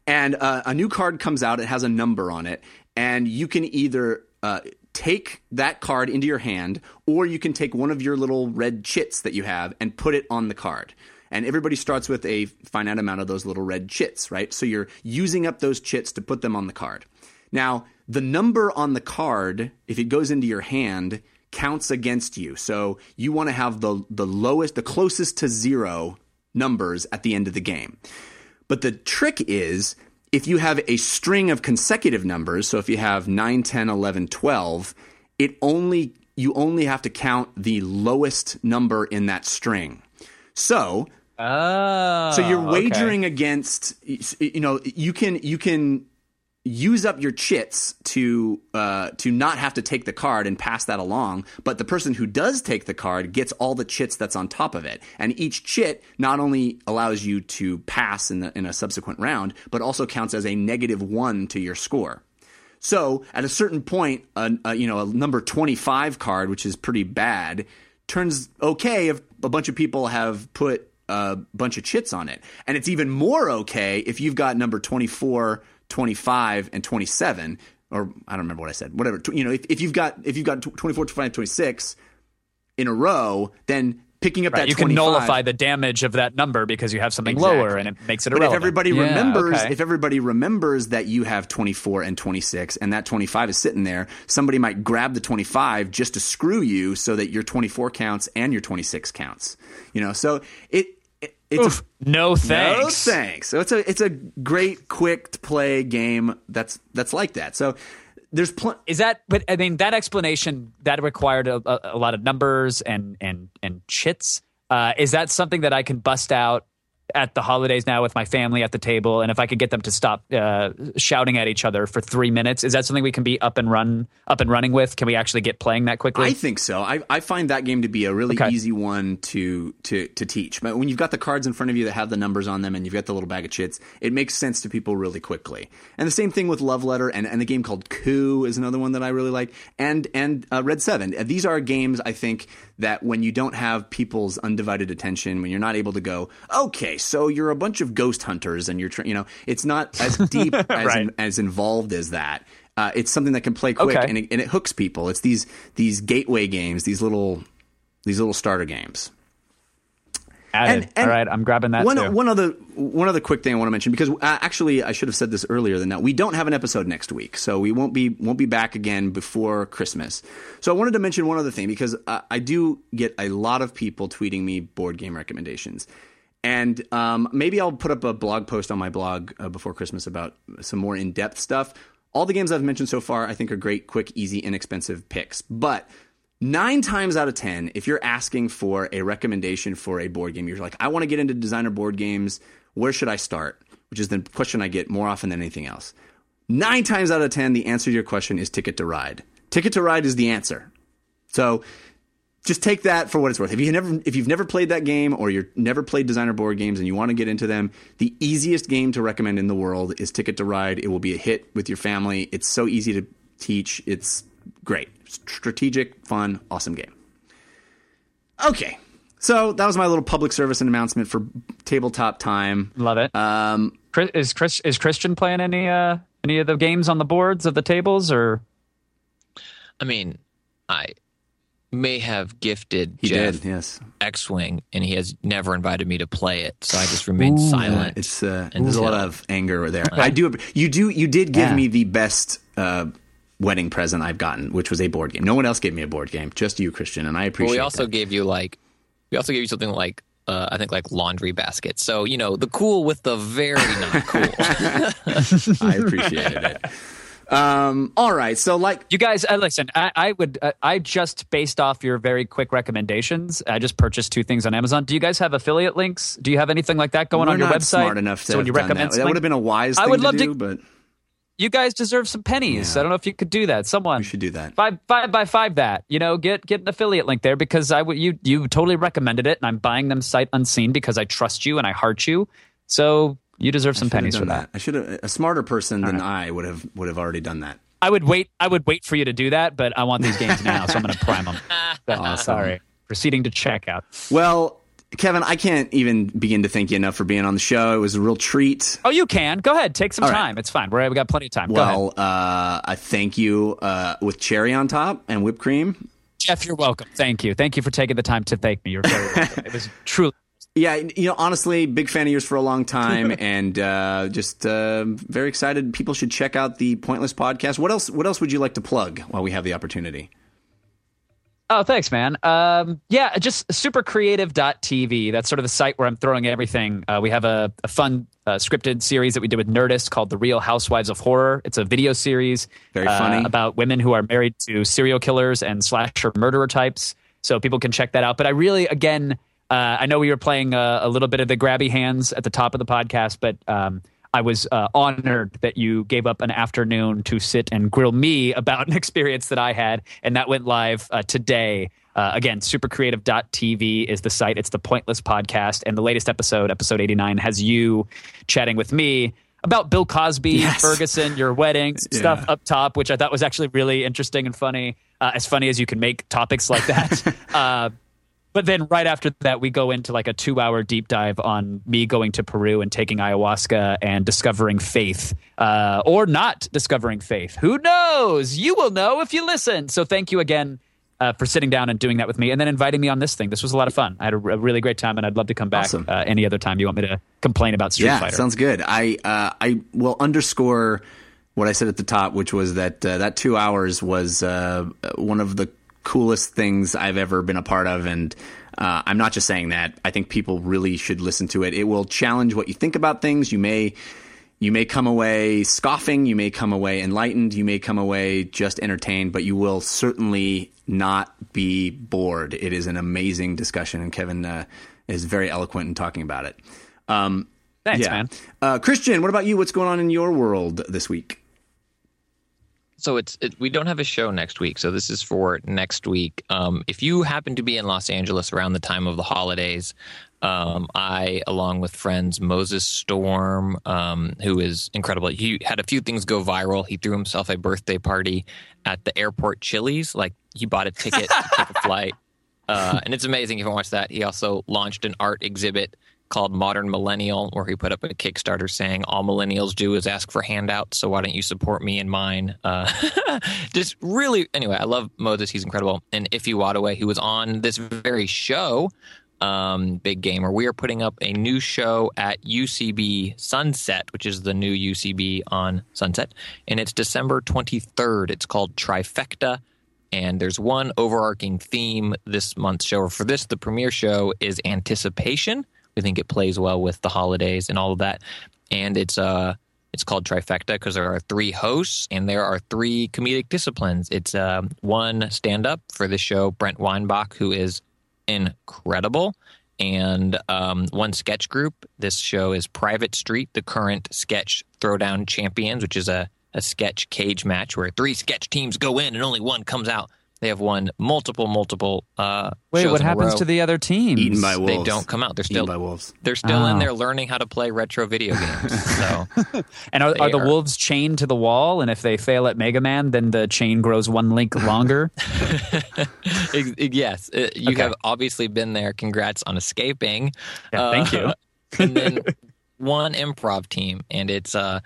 And uh, a new card comes out. It has a number on it, and you can either uh, take that card into your hand, or you can take one of your little red chits that you have and put it on the card. And everybody starts with a finite amount of those little red chits, right? So you're using up those chits to put them on the card. Now, the number on the card, if it goes into your hand, counts against you. So you want to have the the lowest, the closest to zero numbers at the end of the game. But the trick is if you have a string of consecutive numbers, so if you have 9, 10, 11, 12, it only you only have to count the lowest number in that string. So, Oh, so you're okay. wagering against you know you can you can use up your chits to uh, to not have to take the card and pass that along, but the person who does take the card gets all the chits that's on top of it, and each chit not only allows you to pass in the, in a subsequent round, but also counts as a negative one to your score. So at a certain point, a, a, you know a number twenty five card, which is pretty bad, turns okay if a bunch of people have put a bunch of chits on it, and it's even more okay if you've got number 24, 25, and twenty seven. Or I don't remember what I said. Whatever. You know, if, if you've got if you've got tw- 24, 25, 26 in a row, then picking up Right, that you can nullify the damage of that number because you have something Exactly. lower and it makes it But if irrelevant. everybody Yeah, remembers, okay. if everybody remembers that you have 24 and 26, and that 25 is sitting there, somebody might grab the 25 just to screw you, so that your 24 counts and your 26 counts. You know, so it. It it's a, no thanks. no thanks. So it's a it's a great quick to play game that's that's like that. So there's pl- Is that? But I mean, that explanation that required a, a, a lot of numbers and and and chits. Uh, is that something that I can bust out at the holidays now with my family at the table? And if I could get them to stop uh, shouting at each other for three minutes, is that something we can be up and run up and running with? Can we actually get playing that quickly? I think so. I, I find that game to be a really Okay. easy one to, to to teach. But when you've got the cards in front of you that have the numbers on them and you've got the little bag of chits, it makes sense to people really quickly. And the same thing with Love Letter and, and the game called Coup is another one that I really like. And and uh, Red Seven. These are games I think that when you don't have people's undivided attention, when you're not able to go, okay, so you're a bunch of ghost hunters and you're you know, it's not as deep as Right. as involved as that. Uh, it's something that can play quick Okay. and, it, and it hooks people. It's these these gateway games, these little these little starter games. Added. And- and All right, I'm grabbing that one too. one other one other quick thing I want to mention because uh, actually I should have said this earlier than that. We don't have an episode next week, so we won't be won't be back again before Christmas. So I wanted to mention one other thing because uh, I do get a lot of people tweeting me board game recommendations. And um, maybe I'll put up a blog post on my blog uh, before Christmas about some more in depth stuff. All the games I've mentioned so far, I think, are great, quick, easy, inexpensive picks. But nine times out of 10, if you're asking for a recommendation for a board game, you're like, I want to get into designer board games. Where should I start? Which is the question I get more often than anything else. Nine times out of 10, the answer to your question is Ticket to Ride. Ticket to Ride is the answer. So just take that for what it's worth. If you never if you've never played that game or you've never played designer board games and you want to get into them, the easiest game to recommend in the world is Ticket to Ride. It will be a hit with your family. It's so easy to teach. It's great. Strategic, fun, awesome game. Okay. So that was my little public service announcement for tabletop time. Love it. Um, Chris, is Chris is Christian playing any uh any of the games on the boards of the tables or I mean, I may have gifted he Jeff did, yes. X-wing, and he has never invited me to play it, so I just remained silent. It's uh, And there's a lot of anger there. I do. You do. You did give Yeah. me the best uh, wedding present I've gotten, which was a board game. No one else gave me a board game, just you, Christian, and I But appreciate. we also that. gave you like, we also gave you something like, uh, I think like laundry basket. So you know, the cool with the very not cool. I appreciated it. Um, all right, so like You guys, uh, listen. I, I would. Uh, I just based off your very quick recommendations. I just purchased two things on Amazon. Do you guys have affiliate links? Do you have anything like that going we're on your not website? smart enough to so when you done recommend that. That would have been a wise I thing would love to- do, but you guys deserve some pennies. Yeah. I don't know if you could do that. Someone we should do that. five five by five that you know get get an affiliate link there because I would you you totally recommended it and I'm buying them sight unseen because I trust you and I heart you. So you deserve some pennies for that. I should have. A smarter person than I would have would have already done that. I would wait. I would wait for you to do that, but I want these games now, so I'm going to prime them. Uh, sorry. Proceeding to checkout. Well, Kevin, I can't even begin to thank you enough for being on the show. It was a real treat. Oh, you can. Go ahead. Take some All right. time. It's fine. We're, we got plenty of time. Go ahead. Well, uh, I thank you uh, with cherry on top and whipped cream. Jeff, you're welcome. Thank you. Thank you for taking the time to thank me. You're very welcome. it was truly. Yeah, you know, honestly, big fan of yours for a long time, and uh, just uh, very excited. People should check out the Pointless podcast. What else? What else would you like to plug while we have the opportunity? Oh, thanks, man. Um, yeah, just supercreative.tv. That's sort of the site where I'm throwing everything. Uh, we have a, a fun uh, scripted series that we did with Nerdist called The Real Housewives of Horror. It's a video series Very uh, funny. about women who are married to serial killers and slasher murderer types. So people can check that out. But I really, again, uh, I know we were playing uh, a little bit of the grabby hands at the top of the podcast, but um, I was uh, honored that you gave up an afternoon to sit and grill me about an experience that I had, and that went live uh, today. Uh, again, supercreative.tv is the site. It's the Pointless Podcast, and the latest episode, episode 89, has you chatting with me about Bill Cosby, Yes. Ferguson, your wedding stuff up top, which I thought was actually really interesting and funny. Uh, as funny as you can make topics like that. but then right after that, we go into like a two hour deep dive on me going to Peru and taking ayahuasca and discovering faith uh, or not discovering faith. Who knows? You will know if you listen. So thank you again uh, for sitting down and doing that with me, and then inviting me on this thing. This was a lot of fun. I had a, a really great time, and I'd love to come back Awesome. uh, any other time you want me to complain about Street yeah, Fighter. sounds good. I uh, I will underscore what I said at the top, which was that uh, that two hours was uh, one of the coolest things I've ever been a part of, and uh, I'm not just saying that. I think people really should listen to it. It will challenge what you think about things. You may. You may come away scoffing, you may come away enlightened, you may come away just entertained, but you will certainly not be bored. It is an amazing discussion, and Kevin uh, is very eloquent in talking about it. Um, Thanks, yeah. man. Uh, Christian, what about you? What's going on in your world this week? So it's it, we don't have a show next week, so this is for next week. Um, if you happen to be in Los Angeles around the time of the holidays, um, I, along with friends Moses Storm, um, who is incredible, he had a few things go viral. He threw himself a birthday party at the airport Chili's. Like he bought a ticket to take a flight, uh, and it's amazing if you watch that. He also launched an art exhibit called Modern Millennial, where he put up a Kickstarter saying all millennials do is ask for handouts. So why don't you support me and mine? Uh, just really, anyway, I love Moses. He's incredible. And Ify Nwadiwe, who was on this very show, um, Big Gamer, we are putting up a new show at UCB Sunset, which is the new UCB on Sunset. And it's December 23rd. It's called Trifecta. And there's one overarching theme this month's show, or for this, the premiere show is anticipation. We think it plays well with the holidays and all of that. And it's uh it's called Trifecta because there are three hosts and there are three comedic disciplines. It's um, one stand up for the show, Brent Weinbach, who is incredible, and um, one sketch group. This show is Private Street, the current sketch throwdown champions, which is a, a sketch cage match where three sketch teams go in and only one comes out. They have won multiple, multiple. Uh, Wait, shows what in a happens row. to the other teams? Eaten by wolves. They don't come out. They're Eaten still by wolves. they're still in Oh. there learning how to play retro video games. So And are, are the are- wolves chained to the wall? And if they fail at Mega Man, then the chain grows one link longer. Yes, uh, you Okay. have obviously been there. Congrats on escaping. Yeah, thank you. and then one improv team, and it's uh,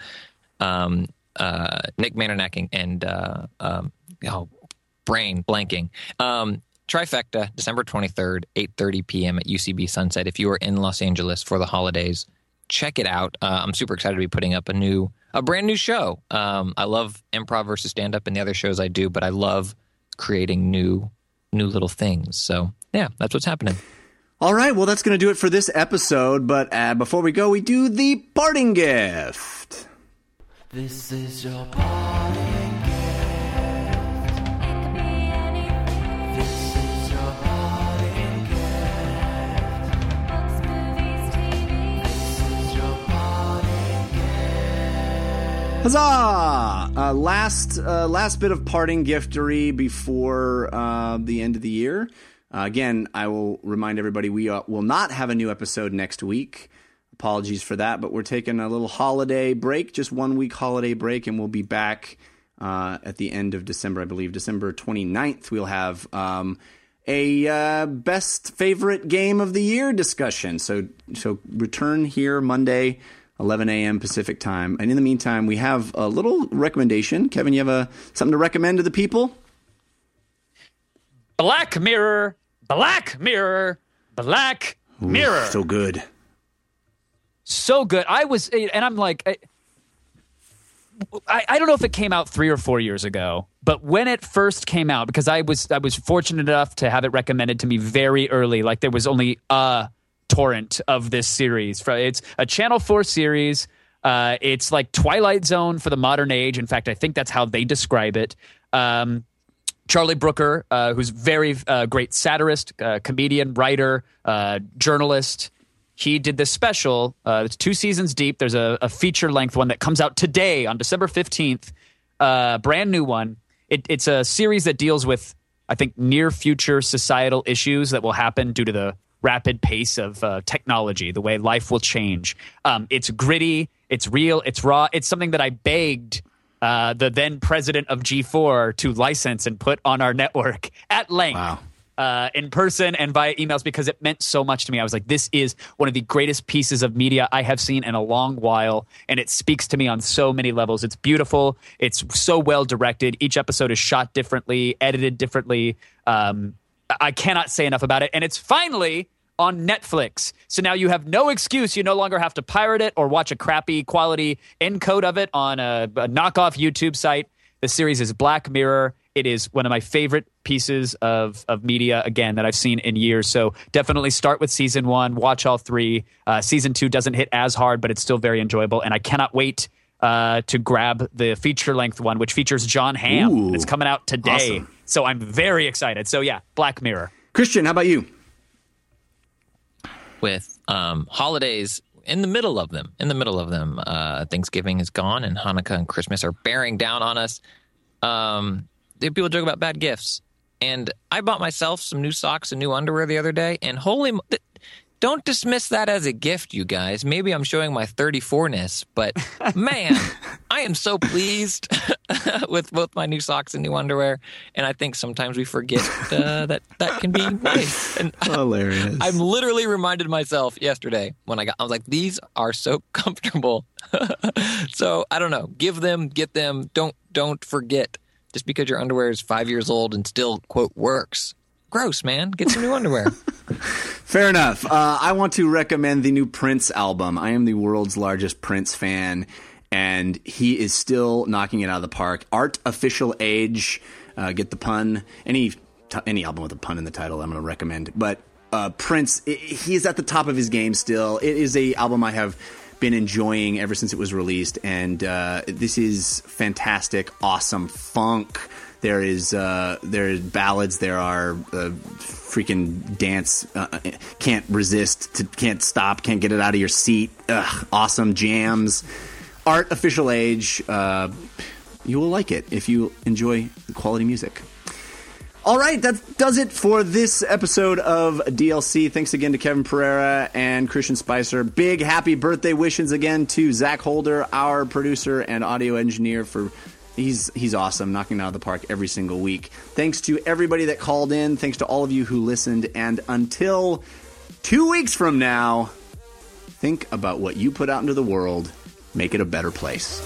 um, uh, Nick Mananek and, and uh, um, oh, brain blanking. Um, Trifecta, December twenty third, eight thirty p.m. at UCB Sunset. If you are in Los Angeles for the holidays, check it out. Uh, I'm super excited to be putting up a new, a brand new show. Um, I love improv versus stand up and the other shows I do, but I love creating new, new little things. So yeah, that's what's happening. All right, well, that's going to do it for this episode. But uh, before we go, we do the parting gift. This is your parting Huzzah! Uh, last uh, last bit of parting giftery before uh, the end of the year. Uh, again, I will remind everybody we uh, will not have a new episode next week. Apologies for that, but we're taking a little holiday break, just one week holiday break, and we'll be back uh, at the end of December, I believe, December 29th. We'll have um, a best favorite game of the year discussion. So, so return here Monday, 11 a.m. Pacific time. And in the meantime, we have a little recommendation. Kevin, you have a something to recommend to the people? Black Mirror, Black Mirror, Black Mirror. So good. so good. I was, and I'm like, I, I, I don't know if it came out three or four years ago, but when it first came out, because I was I was fortunate enough to have it recommended to me very early. Like there was only a torrent of this series. It's a Channel Four series. Uh, it's like Twilight Zone for the modern age. In fact, I think that's how they describe it. Um, Charlie Brooker, uh, who's very uh, great satirist, uh, comedian, writer, uh, journalist. He did this special. Uh, it's two seasons deep. There's a, a feature length one that comes out today on December 15th. Uh, brand new one. It, it's a series that deals with, I think, near future societal issues that will happen due to the rapid pace of uh, technology, the way life will change. Um, it's gritty, it's real, it's raw. It's something that I begged uh, the then president of G4 to license and put on our network at length. Wow. uh, in person and via emails because it meant so much to me. I was like, this is one of the greatest pieces of media I have seen in a long while, and it speaks to me on so many levels. It's beautiful. It's so well directed. Each episode is shot differently, edited differently. Um, I cannot say enough about it, and it's finally on Netflix. So now you have no excuse. You no longer have to pirate it or watch a crappy quality encode of it on a, a knockoff YouTube site. The series is Black Mirror. It is one of my favorite pieces of, of media, again, that I've seen in years. So definitely start with season one, watch all three. Uh, season two doesn't hit as hard, but it's still very enjoyable. And I cannot wait uh, to grab the feature length one, which features Jon Hamm. Ooh. it's coming out today. Awesome. So I'm very excited. So yeah, Black Mirror. Christian, how about you? with um, holidays in the middle of them. In the middle of them, uh, Thanksgiving is gone, and Hanukkah and Christmas are bearing down on us. Um, people joke about bad gifts, and I bought myself some new socks and new underwear the other day, and holy, mo- th- don't dismiss that as a gift, you guys. Maybe I'm showing my 34ness, but man, I am so pleased with both my new socks and new underwear, and I think sometimes we forget uh, that that can be nice. And Hilarious. I'm literally reminded myself yesterday when I got, I was like, these are so comfortable. so I don't know. Give them, get them. Don't, don't forget. Just because your underwear is five years old and still, quote, works. Gross, man. Get some new underwear. Fair enough. Uh, I want to recommend the new Prince album. I am the world's largest Prince fan, and he is still knocking it out of the park. Art Official Age, uh, get the pun. Any t- any album with a pun in the title, I'm going to recommend. But uh, Prince, i he is at the top of his game still. It is a album I have been enjoying ever since it was released, and uh, this is fantastic, awesome funk. There is uh, there is ballads. There are uh, freaking dance. Uh, can't resist. To, can't stop. Can't get it out of your seat. Ugh, awesome jams. Art official age. Uh, you will like it if you enjoy quality music. All right, that does it for this episode of DLC. Thanks again to Kevin Pereira and Christian Spicer. Big happy birthday wishes again to Zach Holder, our producer and audio engineer for he's he's awesome, knocking it out of the park every single week. Thanks to everybody that called in, thanks to all of you who listened, and until 2 weeks from now, think about what you put out into the world, make it a better place.